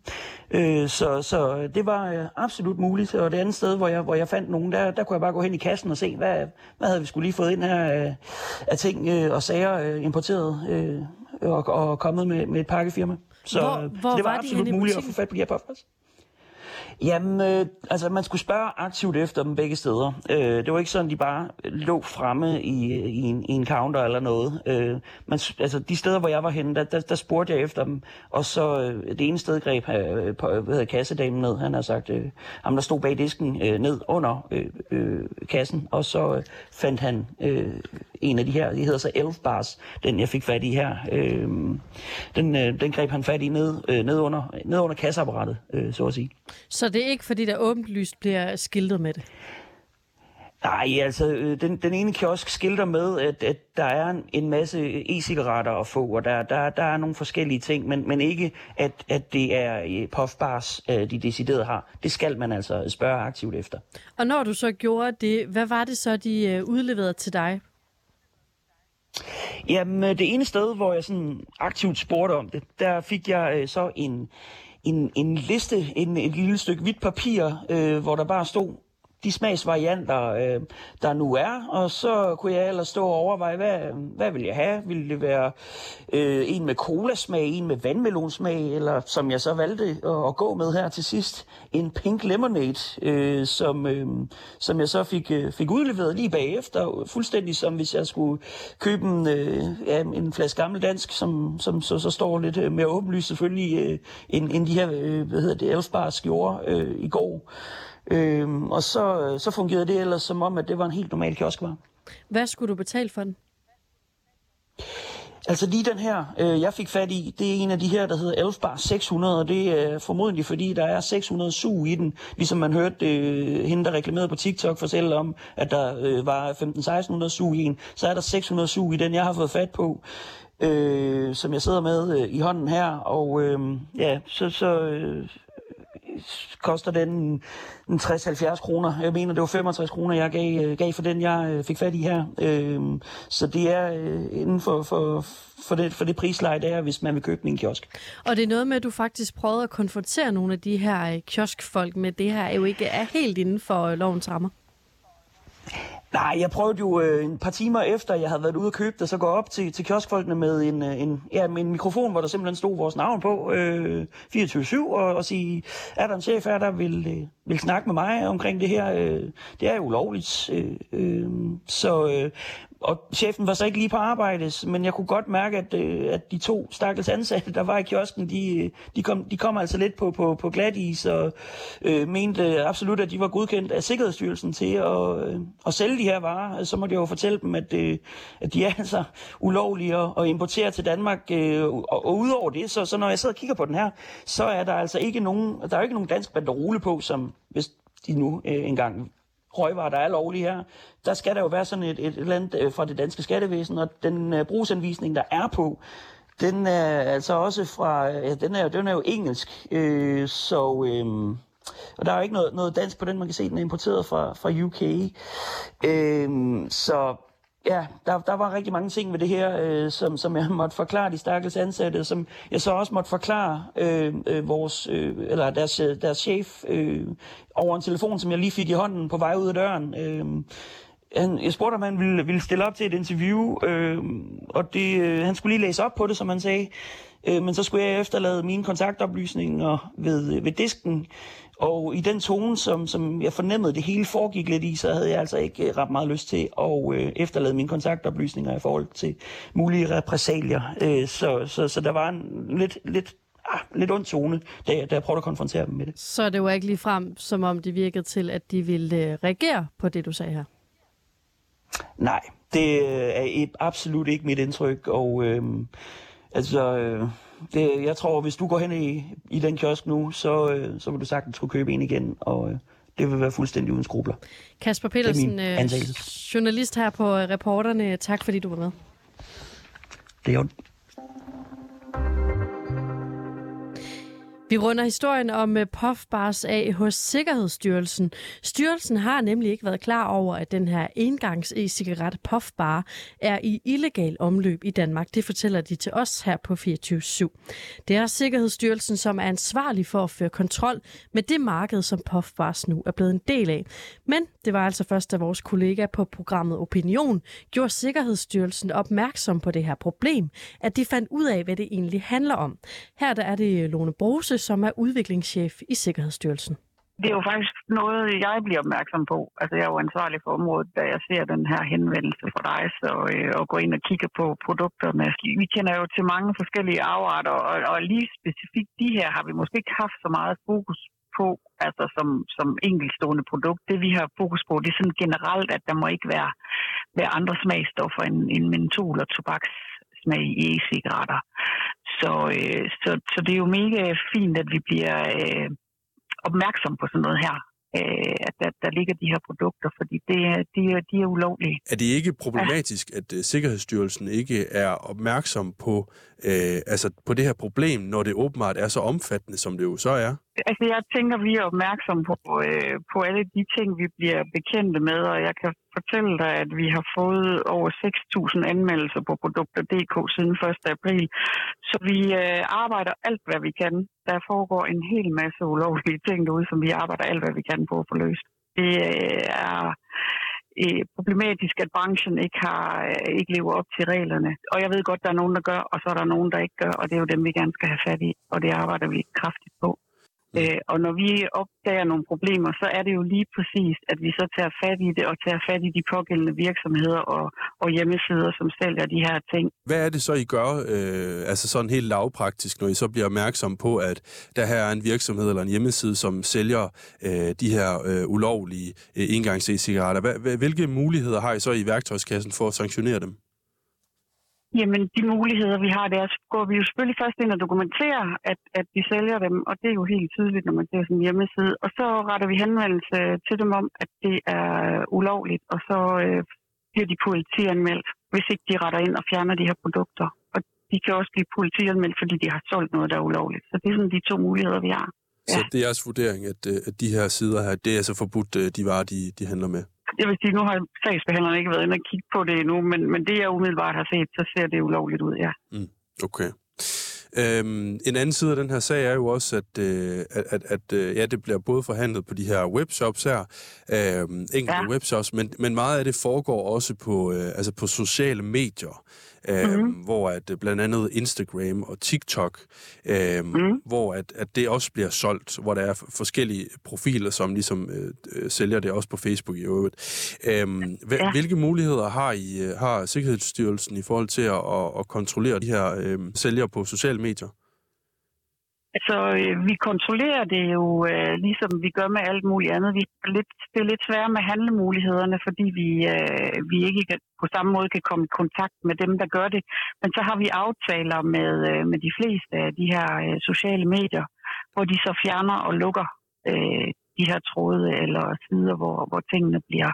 Øh, så, så det var øh, absolut muligt. Og det andet sted, hvor jeg, hvor jeg fandt nogen, der, der kunne jeg bare gå hen i kassen og se, hvad, hvad havde vi skulle lige fået ind her af, af ting øh, og sager øh, importeret øh, og, og kommet med, med et pakkefirma. Så, hvor, hvor så det var, var absolut muligt at få fat på de her puffbars. Jamen, øh, altså man skulle spørge aktivt efter dem begge steder. Øh, det var ikke sådan, de bare lå fremme i, i, en, i en counter eller noget. Øh, man, altså de steder, hvor jeg var henne, der, der, der spurgte jeg efter dem, og så øh, det ene sted greb øh, på, hvad hedder, kassedamen ned. Han har sagt, øh, ham der stod bag disken øh, ned under øh, øh, kassen, og så øh, fandt han øh, en af de her, de hedder så Elf Bars, den jeg fik fat i her. Øh, den, øh, den greb han fat i ned, øh, ned, under, ned under kasseapparatet, øh, så at sige. Så det er ikke fordi, der åbenlyst bliver skiltet med det? Nej, altså øh, den, den ene kiosk skilter med, at, at der er en, en masse e-cigaretter at få, og der, der, der er nogle forskellige ting, men, men ikke at, at det er øh, puffbars, øh, de decideret har. Det skal man altså spørge aktivt efter. Og når du så gjorde det, hvad var det så, de udleverede til dig? Jamen, det ene sted, hvor jeg sådan aktivt spurgte om det, der fik jeg så en, en, en liste, en, et lille stykke hvidt papir, øh, hvor der bare stod de smagsvarianter, øh, der nu er, og så kunne jeg ellers stå og overveje, hvad, hvad vil jeg have? Vil det være øh, en med colasmag, en med vandmelonsmag, eller som jeg så valgte at, at gå med her til sidst, en pink lemonade, øh, som, øh, som jeg så fik, øh, fik udleveret lige bagefter, fuldstændig som hvis jeg skulle købe en, øh, ja, en flaske gammel dansk, som, som så, så står lidt øh, mere åbenlyst selvfølgelig, øh, end, end de her, øh, hvad hedder det, Elfbars gjorde øh, i går. Øhm, og så, så fungerede det ellers som om, at det var en helt normal kioskvar. Hvad skulle du betale for den? Altså lige den her, øh, jeg fik fat i, det er en af de her, der hedder Elfbar 600, og det er formodentlig fordi, der er 600 sug i den, ligesom man hørte øh, hende, der reklamerede på TikTok, fortælle om, at der øh, var 15-1600 sug i en, så er der 600 sug i den, jeg har fået fat på, øh, som jeg sidder med øh, i hånden her, og øh, ja, så, så øh, koster den en 60-70 kroner. Jeg mener, det var 65 kroner, jeg gav, øh, gav for den, jeg øh, fik fat i her. Øh, så det er øh, inden for, for, for, det, for det prisleje, der er, hvis man vil købe den i en kiosk. Og det er noget med, at du faktisk prøvede at konfrontere nogle af de her øh, kioskfolk med, det her er jo ikke er helt inden for lovens rammer. Nej, jeg prøvede jo øh, en par timer efter, jeg havde været ude og købe det, så gå op til, til kioskfolkene med en, øh, en, ja, med en mikrofon, hvor der simpelthen stod vores navn på, øh, 24-7, og, og sige, er der en chef her, der vil, øh, vil snakke med mig omkring det her? Øh, det er jo ulovligt. Øh, øh, så, øh, og chefen var så ikke lige på arbejde, men jeg kunne godt mærke, at, øh, at de to stakkels ansatte, der var i kiosken, de, øh, de, kom, de kom altså lidt på, på, på glat is og øh, mente absolut, at de var godkendt af Sikkerhedsstyrelsen til at, øh, at sælge de her varer. Altså, så måtte jeg jo fortælle dem, at, øh, at de er altså ulovlige at, at importere til Danmark. Øh, og, og udover det, så, så når jeg sidder og kigger på den her, så er der altså ikke nogen, der er ikke nogen dansk banderole på, som hvis de nu øh, engang røgvarer, der er lovlige her, der skal der jo være sådan et, et, eller andet øh, fra det danske skattevæsen, og den øh, brugsanvisning, der er på, den er altså også fra, øh, ja, den er, den er jo engelsk, øh, så, øh, og der er jo ikke noget, noget dansk på den, man kan se, den er importeret fra, fra UK. Øh, så ja, der, der var rigtig mange ting ved det her, øh, som, som jeg måtte forklare de stakkels ansatte, som jeg så også måtte forklare øh, øh, vores, øh, eller deres, øh, deres chef øh, over en telefon, som jeg lige fik i hånden på vej ud af døren. Øh, han, jeg spurgte, om han ville, ville stille op til et interview, øh, og det, øh, han skulle lige læse op på det, som han sagde. Øh, men så skulle jeg efterlade mine kontaktoplysninger ved, ved disken, og i den tone, som, som jeg fornemmede, det hele foregik lidt i, så havde jeg altså ikke øh, ret meget lyst til at øh, efterlade mine kontaktoplysninger i forhold til mulige repræsalier. Øh, så, så, så der var en lidt, lidt ah, lidt ond tone, da jeg, da jeg prøvede at konfrontere dem med det. Så det var ikke lige frem, som om det virkede til, at de ville øh, reagere på det, du sagde her? Nej, det er absolut ikke mit indtryk, og øh, altså... Øh, det, jeg tror, hvis du går hen i, i den kiosk nu, så, øh, så vil du sagtens skulle købe en igen, og øh, det vil være fuldstændig uden skrubler. Kasper Petersen, øh, journalist her på Reporterne. Tak fordi du var med. Det er jo Vi runder historien om øh, puffbars af hos Sikkerhedsstyrelsen. Styrelsen har nemlig ikke været klar over, at den her engangs e-cigaret puffbar er i illegal omløb i Danmark. Det fortæller de til os her på 24 Det er Sikkerhedsstyrelsen, som er ansvarlig for at føre kontrol med det marked, som puffbars nu er blevet en del af. Men det var altså først, da vores kollega på programmet Opinion gjorde Sikkerhedsstyrelsen opmærksom på det her problem, at de fandt ud af, hvad det egentlig handler om. Her der er det Lone Brose, som er udviklingschef i Sikkerhedsstyrelsen. Det er jo faktisk noget, jeg bliver opmærksom på. Altså, jeg er jo ansvarlig for området, da jeg ser den her henvendelse fra dig, så, øh, og går ind og kigger på produkterne. Altså, vi kender jo til mange forskellige afarter, og, og lige specifikt de her har vi måske ikke haft så meget fokus på, altså som, som enkeltstående produkt. Det vi har fokus på, det er sådan generelt, at der må ikke være, være andre smagstoffer end, end mentol og tobaks smag i e-cigaretter. Så, øh, så, så det er jo mega fint, at vi bliver øh, opmærksom på sådan noget her. Øh, at der, der ligger de her produkter, fordi det, de, de er ulovlige. Er det ikke problematisk, ja. at øh, Sikkerhedsstyrelsen ikke er opmærksom på, øh, altså på det her problem, når det åbenbart er så omfattende, som det jo så er? Altså, jeg tænker, vi er opmærksomme på, øh, på alle de ting, vi bliver bekendte med, og jeg kan fortælle dig, at vi har fået over 6.000 anmeldelser på produkter.dk siden 1. april. Så vi øh, arbejder alt, hvad vi kan. Der foregår en hel masse ulovlige ting derude, som vi arbejder alt, hvad vi kan på at få løst. Det øh, er øh, problematisk, at branchen ikke har øh, ikke lever op til reglerne. Og jeg ved godt, der er nogen, der gør, og så er der nogen, der ikke gør, og det er jo dem, vi gerne skal have fat i, og det arbejder vi kraftigt på. Øh, og når vi opdager nogle problemer, så er det jo lige præcis, at vi så tager fat i det og tager fat i de pågældende virksomheder og, og hjemmesider, som sælger de her ting. Hvad er det så, I gør, øh, altså sådan helt lavpraktisk, når I så bliver opmærksom på, at der her er en virksomhed eller en hjemmeside, som sælger øh, de her øh, ulovlige øh, engangs e-cigaretter? Hvilke muligheder har I så i værktøjskassen for at sanktionere dem? Jamen, de muligheder, vi har, der går vi jo selvfølgelig først ind og dokumenterer, at, at de sælger dem, og det er jo helt tydeligt, når man ser sådan en hjemmeside. Og så retter vi henvendelse til dem om, at det er ulovligt, og så øh, bliver de politianmeldt, hvis ikke de retter ind og fjerner de her produkter. Og de kan også blive politianmeldt, fordi de har solgt noget, der er ulovligt. Så det er sådan de to muligheder, vi har. Så det er jeres vurdering, at, øh, at de her sider her, det er altså forbudt, øh, de varer, de, de handler med? Jeg vil sige, nu har sagsbehandlerne ikke været inde og kigge på det endnu, men, men det jeg umiddelbart har set, så ser det ulovligt ud, ja. Mm, okay. Øhm, en anden side af den her sag er jo også, at, øh, at, at, at øh, ja, det bliver både forhandlet på de her webshops her, øh, enkelte ja. webshops, men, men meget af det foregår også på, øh, altså på sociale medier øh, mm-hmm. hvor at øh, blandt andet Instagram og TikTok, øh, mm. hvor at, at det også bliver solgt, hvor der er forskellige profiler, som ligesom øh, øh, sælger det også på Facebook i øvrigt. Øh, ja. Hvilke muligheder har I øh, har Sikkerhedsstyrelsen i forhold til at, at, at kontrollere de her øh, sælgere på sociale medier? Altså, øh, vi kontrollerer det jo, øh, ligesom vi gør med alt muligt andet. Vi er lidt, det er lidt svært med handlemulighederne, fordi vi, øh, vi ikke kan, på samme måde kan komme i kontakt med dem, der gør det. Men så har vi aftaler med, øh, med de fleste af de her øh, sociale medier, hvor de så fjerner og lukker øh, de her tråde eller sider, hvor, hvor tingene bliver,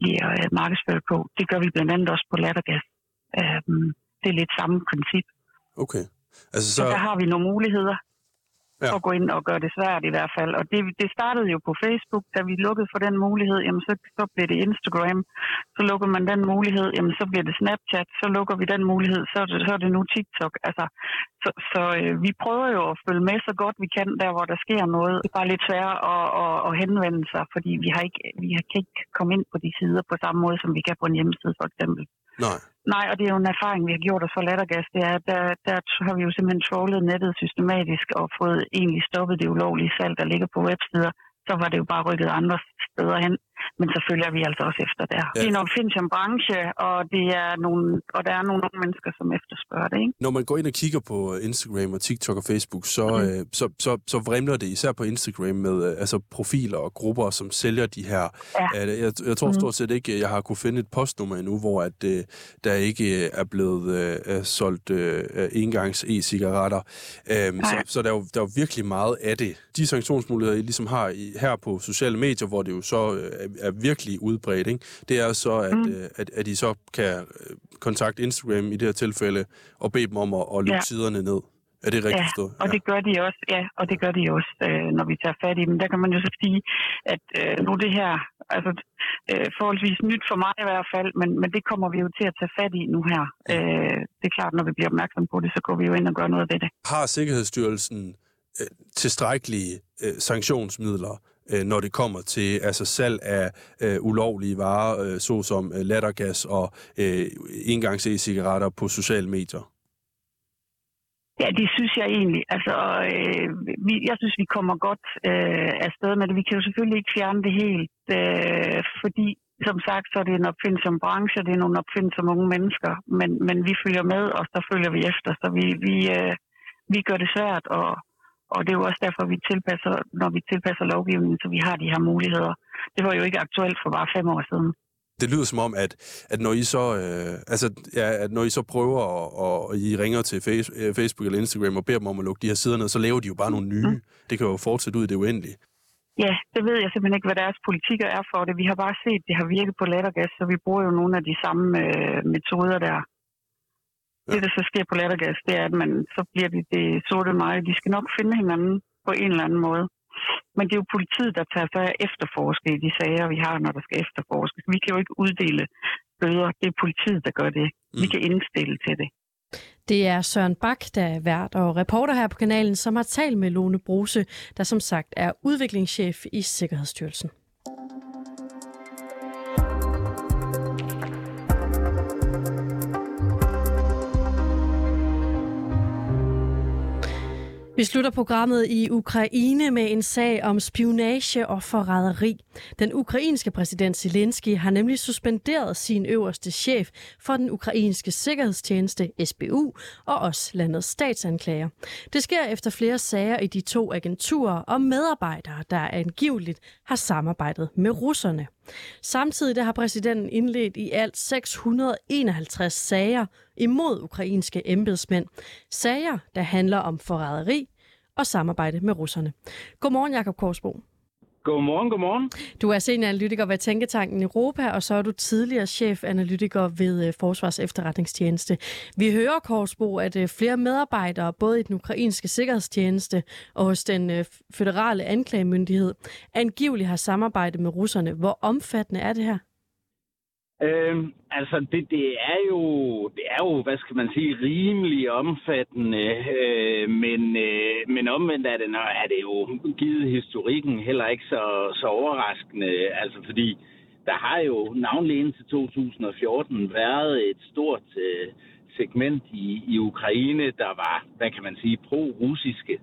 bliver øh, markedsført på. Det gør vi blandt andet også på lattergas. Øh, det er lidt samme princip. Okay. Altså, så... så der har vi nogle muligheder ja. for at gå ind og gøre det svært i hvert fald. Og det, det startede jo på Facebook, da vi lukkede for den mulighed, jamen så, så blev det Instagram, så lukker man den mulighed, jamen så bliver det Snapchat, så lukker vi den mulighed, så er det, så er det nu TikTok. Altså, så så øh, vi prøver jo at følge med så godt vi kan, der hvor der sker noget. Det er bare lidt svært at, at, at henvende sig, fordi vi, har ikke, vi kan ikke komme ind på de sider på samme måde, som vi kan på en hjemmeside for eksempel. Nej. Nej, og det er jo en erfaring, vi har gjort os for lattergas. Det er, der, der har vi jo simpelthen trollet nettet systematisk og fået egentlig stoppet det ulovlige salg, der ligger på websider. Så var det jo bare rykket andre steder hen men så følger vi altså også efter der. Ja. Det er en branche, og, det er nogle, og der er nogle unge mennesker, som efterspørger det. Ikke? Når man går ind og kigger på Instagram og TikTok og Facebook, så, mm. øh, så, så, så vrimler det især på Instagram med øh, altså profiler og grupper, som sælger de her. Ja. Øh, jeg, jeg tror mm. stort set ikke, jeg har kunne finde et postnummer endnu, hvor at, øh, der ikke er blevet øh, solgt øh, engangs e-cigaretter. Øh, så, så der er, jo, der er jo virkelig meget af det. De sanktionsmuligheder, I ligesom har i, her på sociale medier, hvor det jo så øh, er virkelig udbredt, ikke? det er så, at, mm. øh, at, at I så kan øh, kontakte Instagram i det her tilfælde og bede dem om at, at lukke ja. siderne ned. Er det rigtigt ja, og ja. det gør de også, ja, og det gør de også, øh, når vi tager fat i dem. Der kan man jo så sige, at øh, nu det her, altså øh, forholdsvis nyt for mig i hvert fald, men, men det kommer vi jo til at tage fat i nu her. Øh, det er klart, når vi bliver opmærksom på det, så går vi jo ind og gør noget ved det. Har Sikkerhedsstyrelsen øh, tilstrækkelige øh, sanktionsmidler øh, når det kommer til altså salg af øh, ulovlige varer, øh, såsom øh, lattergas og øh, engangs e-cigaretter på sociale medier? Ja, det synes jeg egentlig. Altså, øh, vi, jeg synes, vi kommer godt øh, afsted med det. Vi kan jo selvfølgelig ikke fjerne det helt, øh, fordi som sagt, så er det en opfindsom branche, det er nogle opfindsomme unge mennesker, men, men vi følger med, og så følger vi efter. Så vi, vi, øh, vi gør det svært at, og det er jo også derfor, vi tilpasser, når vi tilpasser lovgivningen, så vi har de her muligheder. Det var jo ikke aktuelt for bare fem år siden. Det lyder som om, at, at når I så, øh, altså, ja, at når I så prøver, at, og I ringer til face, øh, Facebook eller Instagram og beder dem om at lukke de her sider ned, så laver de jo bare nogle nye. Mm. Det kan jo fortsætte ud i det uendelige. Ja, det ved jeg simpelthen ikke, hvad deres politikker er for det. Vi har bare set, at det har virket på lattergas, så vi bruger jo nogle af de samme øh, metoder der. Ja. Det, der så sker på lattergas, det er, at man, så bliver det det sorte mig. De skal nok finde hinanden på en eller anden måde. Men det er jo politiet, der tager sig af efterforske i de sager, vi har, når der skal efterforskes. Vi kan jo ikke uddele bøder. Det er politiet, der gør det. Mm. Vi kan indstille til det. Det er Søren Bak, der er vært og reporter her på kanalen, som har talt med Lone Bruse, der som sagt er udviklingschef i Sikkerhedsstyrelsen. Vi slutter programmet i Ukraine med en sag om spionage og forræderi. Den ukrainske præsident Zelensky har nemlig suspenderet sin øverste chef for den ukrainske sikkerhedstjeneste SBU og også landets statsanklager. Det sker efter flere sager i de to agenturer og medarbejdere, der angiveligt har samarbejdet med russerne. Samtidig har præsidenten indledt i alt 651 sager imod ukrainske embedsmænd. Sager, der handler om forræderi og samarbejde med russerne. Godmorgen, Jakob Korsbo. Godmorgen, godmorgen. Du er senioranalytiker ved Tænketanken Europa, og så er du tidligere chefanalytiker ved øh, Forsvars Efterretningstjeneste. Vi hører, Korsbo, at øh, flere medarbejdere, både i den ukrainske sikkerhedstjeneste og hos den øh, føderale anklagemyndighed, angiveligt har samarbejdet med russerne. Hvor omfattende er det her? Øhm, altså, det, det, er jo, det er jo, hvad skal man sige, rimelig omfattende, øh, men, øh, men omvendt er det, er det jo givet historikken heller ikke så, så overraskende, altså fordi der har jo navnlig indtil 2014 været et stort øh, segment i, i Ukraine, der var, hvad kan man sige, pro-russiske,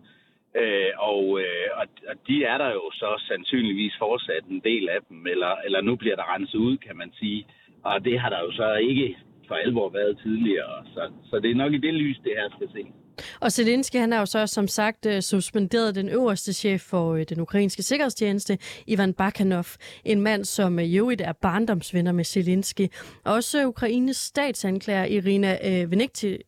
Øh, og, øh, og, og de er der jo så sandsynligvis fortsat en del af dem, eller, eller nu bliver der renset ud, kan man sige. Og det har der jo så ikke for alvor været tidligere. Så, så det er nok i det lys, det her skal se. Og Zelensky, han har jo så som sagt øh, suspenderet den øverste chef for øh, den ukrainske sikkerhedstjeneste, Ivan Bakanov, en mand, som øh, i øvrigt er barndomsvenner med Zelensky. Også Ukraines statsanklager Irina øh,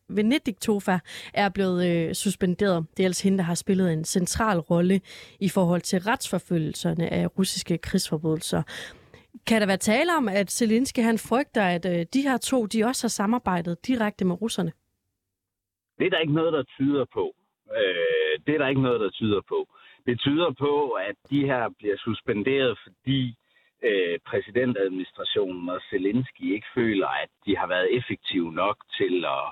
Venediktova er blevet suspenderet. Det er altså hende, der har spillet en central rolle i forhold til retsforfølgelserne af russiske krigsforbrydelser. Kan der være tale om, at Zelensky han frygter, at øh, de her to de også har samarbejdet direkte med russerne? Det er der ikke noget, der tyder på. Øh, det er der ikke noget, der tyder på. Det tyder på, at de her bliver suspenderet, fordi øh, præsidentadministrationen og Zelensky ikke føler, at de har været effektive nok til at,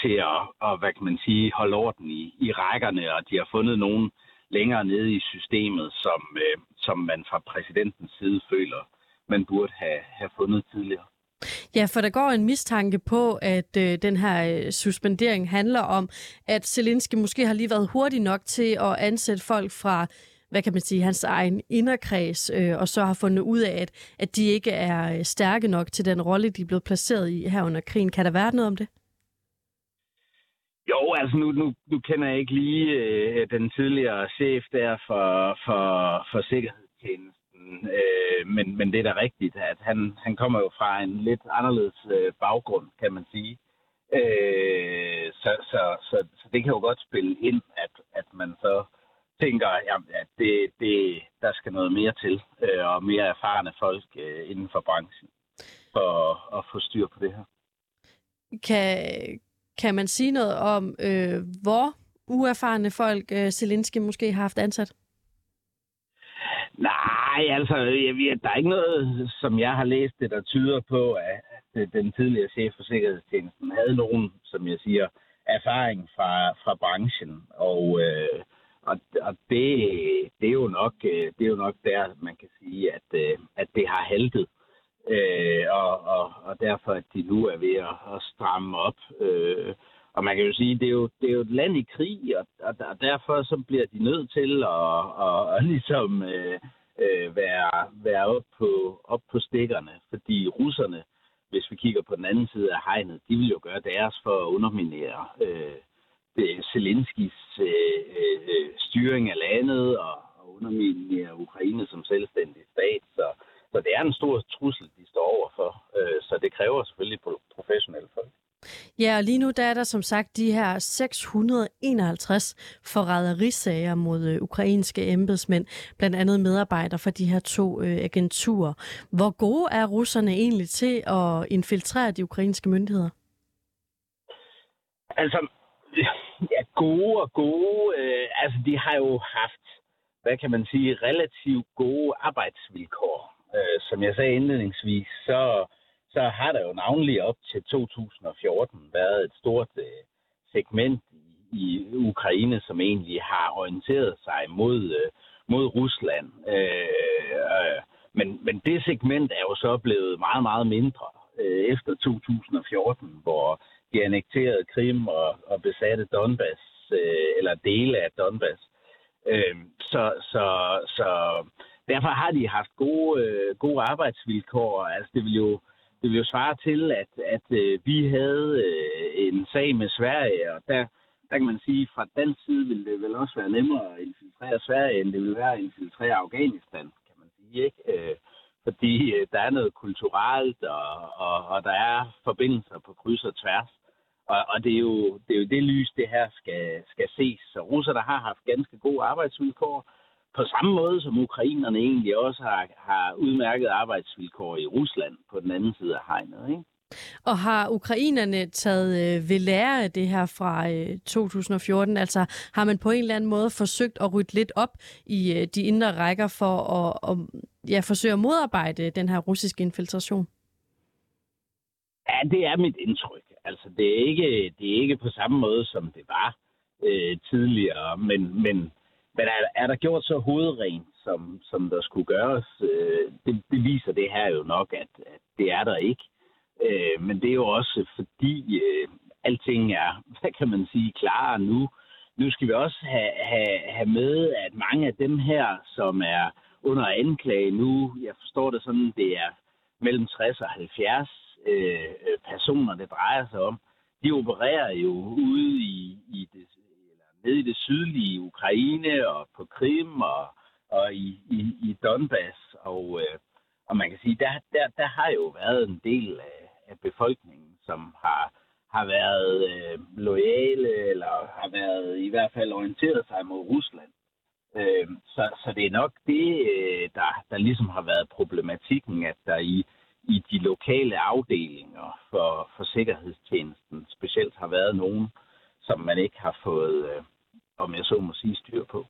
til at, at hvad kan man sige, holde orden i, i rækkerne, og de har fundet nogen længere nede i systemet, som, øh, som man fra præsidentens side føler man burde have, have fundet tidligere. Ja, for der går en mistanke på, at øh, den her øh, suspendering handler om, at Zelensky måske har lige været hurtig nok til at ansætte folk fra hvad kan man sige, hans egen inderkreds, øh, og så har fundet ud af, at, at de ikke er øh, stærke nok til den rolle, de er blevet placeret i her under krigen. Kan der være noget om det? Jo, altså nu, nu, nu kender jeg ikke lige øh, den tidligere chef der for, for, for sikkerhedstjenesten Øh, men, men det er da rigtigt, at han, han kommer jo fra en lidt anderledes øh, baggrund, kan man sige. Øh, så, så, så, så det kan jo godt spille ind, at, at man så tænker, at det, det, der skal noget mere til, øh, og mere erfarne folk øh, inden for branchen, for at, at få styr på det her. Kan, kan man sige noget om, øh, hvor uerfarne folk øh, Zelensky måske har haft ansat? Nej, altså, jeg jeg, der er ikke noget, som jeg har læst det, der tyder på, at den tidligere chef for Sikkerhedstjenesten havde nogen, som jeg siger, erfaring fra, fra branchen. Og, øh, og, og det, det, er jo nok, øh, det er jo nok der, man kan sige, at, øh, at det har haltet. Øh, og, og, og derfor, at de nu er ved at, at stramme op. Øh, og man kan jo sige, det er jo, det er jo et land i krig, og, og, og derfor så bliver de nødt til at, at, at ligesom øh, øh, være, være op, på, op på stikkerne. Fordi russerne, hvis vi kigger på den anden side af hegnet, de vil jo gøre deres for at underminere øh, det, Zelenskis øh, øh, styring af landet og, og underminere Ukraine som selvstændig stat. Så, så det er en stor trussel, de står overfor. Øh, så det kræver selvfølgelig professionelle folk. Ja, og lige nu der er der som sagt de her 651 forræderisager mod øh, ukrainske embedsmænd, blandt andet medarbejdere for de her to øh, agenturer. Hvor gode er russerne egentlig til at infiltrere de ukrainske myndigheder? Altså, ja, gode og gode. Øh, altså, de har jo haft, hvad kan man sige, relativt gode arbejdsvilkår. Øh, som jeg sagde indledningsvis, så så har der jo navnlig op til 2014 været et stort øh, segment i, i Ukraine, som egentlig har orienteret sig mod, øh, mod Rusland. Øh, øh, men, men det segment er jo så blevet meget, meget mindre øh, efter 2014, hvor de annekterede Krim og, og besatte Donbass, øh, eller dele af Donbass. Øh, så, så, så derfor har de haft gode, øh, gode arbejdsvilkår. Altså det vil jo det vil jo svare til, at, at øh, vi havde øh, en sag med Sverige, og der, der kan man sige, at fra den side ville det vel også være nemmere at infiltrere Sverige, end det ville være at infiltrere Afghanistan, kan man sige. Ikke? Øh, fordi øh, der er noget kulturelt, og, og, og der er forbindelser på kryds og tværs. Og, og det, er jo, det er jo det lys, det her skal, skal ses. Så russer, der har haft ganske gode arbejdsvilkår, på samme måde som ukrainerne egentlig også har, har udmærket arbejdsvilkår i Rusland på den anden side af hegnet. Ikke? Og har ukrainerne taget øh, ved lære af det her fra øh, 2014? Altså har man på en eller anden måde forsøgt at rydde lidt op i øh, de indre rækker for at, at ja, forsøge at modarbejde den her russiske infiltration? Ja, det er mit indtryk. Altså, det er ikke, det er ikke på samme måde, som det var øh, tidligere, men, men, men er, er der gjort så hovedrent, som, som der skulle gøres? Øh, det, det viser det her jo nok, at, at det er der ikke. Øh, men det er jo også fordi, øh, alting er, hvad kan man sige, klarere nu. Nu skal vi også have, have, have med, at mange af dem her, som er under anklage nu, jeg forstår det sådan, det er mellem 60 og 70 øh, personer, det drejer sig om, de opererer jo ude i, i det, nede i det sydlige Ukraine og på Krim og, og i, i, i Donbass. Og, øh, og man kan sige, der, der, der har jo været en del af, af befolkningen, som har, har været øh, lojale eller har været i hvert fald orienteret sig mod Rusland. Øh, så, så det er nok det, øh, der, der ligesom har været problematikken, at der i, i de lokale afdelinger for, for sikkerhedstjenesten specielt har været nogen, som man ikke har fået, øh, om jeg så må sige, styr på.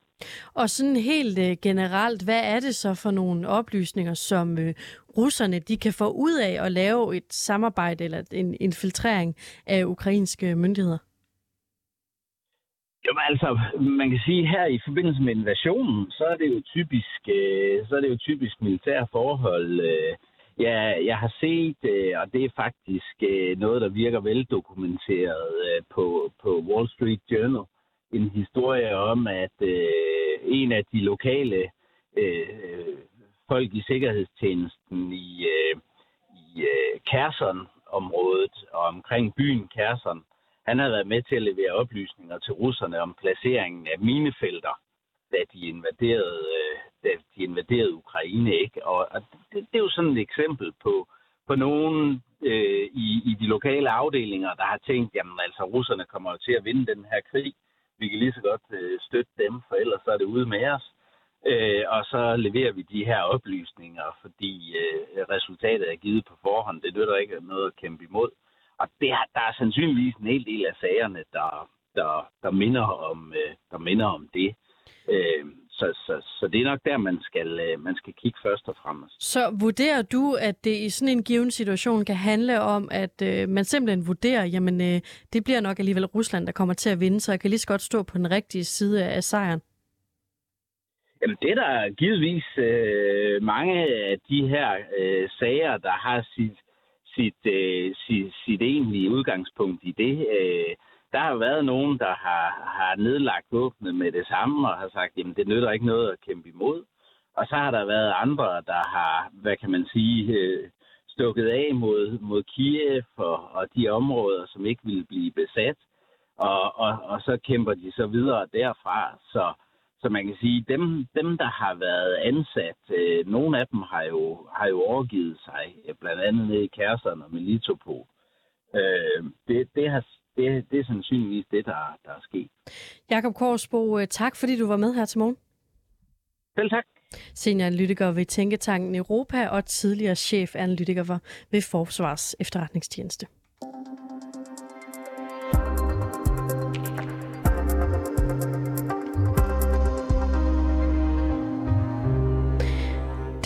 Og sådan helt øh, generelt, hvad er det så for nogle oplysninger, som øh, russerne de kan få ud af at lave et samarbejde eller en infiltrering af ukrainske myndigheder? Jo, altså, man kan sige, her i forbindelse med invasionen, så er det jo typisk, øh, så er det jo typisk militære forhold. Øh, ja, jeg har set, øh, og det er faktisk øh, noget, der virker veldokumenteret øh, på, på Wall Street Journal, en historie om, at en af de lokale folk i sikkerhedstjenesten i, i øh, Kherson-området og omkring byen Kherson, han havde været med til at levere oplysninger til russerne om placeringen af minefelter, da de invaderede, øh, da de invaderede Ukraine. Ikke? Og, og det, det er jo sådan et eksempel på, på nogen øh, i, i de lokale afdelinger, der har tænkt, jamen altså russerne kommer jo til at vinde den her krig. Vi kan lige så godt øh, støtte dem, for ellers så er det ude med os. Øh, og så leverer vi de her oplysninger, fordi øh, resultatet er givet på forhånd. Det nytter ikke noget at kæmpe imod. Og det, der er sandsynligvis en hel del af sagerne, der, der, der, minder, om, øh, der minder om det. Øh, så, så, så det er nok der, man skal, øh, man skal kigge først og fremmest. Så vurderer du, at det i sådan en given situation kan handle om, at øh, man simpelthen vurderer, jamen øh, det bliver nok alligevel Rusland, der kommer til at vinde, så jeg kan lige så godt stå på den rigtige side af sejren? Jamen, det er der givetvis øh, mange af de her øh, sager, der har sit, sit, øh, sit, sit egentlige udgangspunkt i det. Øh, der har været nogen, der har, har nedlagt våbnet med det samme og har sagt, jamen det nytter ikke noget at kæmpe imod. Og så har der været andre, der har, hvad kan man sige, øh, stukket af mod, mod Kiev og, og de områder, som ikke ville blive besat. Og, og, og så kæmper de så videre derfra. Så så man kan sige, dem, dem der har været ansat, øh, nogle af dem har jo, har jo overgivet sig, øh, blandt andet nede i Kærseren og Melitopol. Øh, det, det, har, det, det er sandsynligvis det, der, der er sket. Jakob Korsbo, øh, tak fordi du var med her til morgen. Selv tak. Senioranalytiker ved Tænketanken Europa og tidligere chefanalytiker ved Forsvars efterretningstjeneste.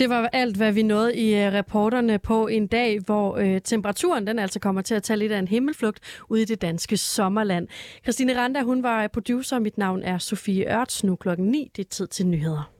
Det var alt, hvad vi nåede i øh, reporterne på en dag, hvor øh, temperaturen den altså kommer til at tage lidt af en himmelflugt ude i det danske sommerland. Christine Randa, hun var producer. Mit navn er Sofie Ørts. Nu klokken 9. Det er tid til nyheder.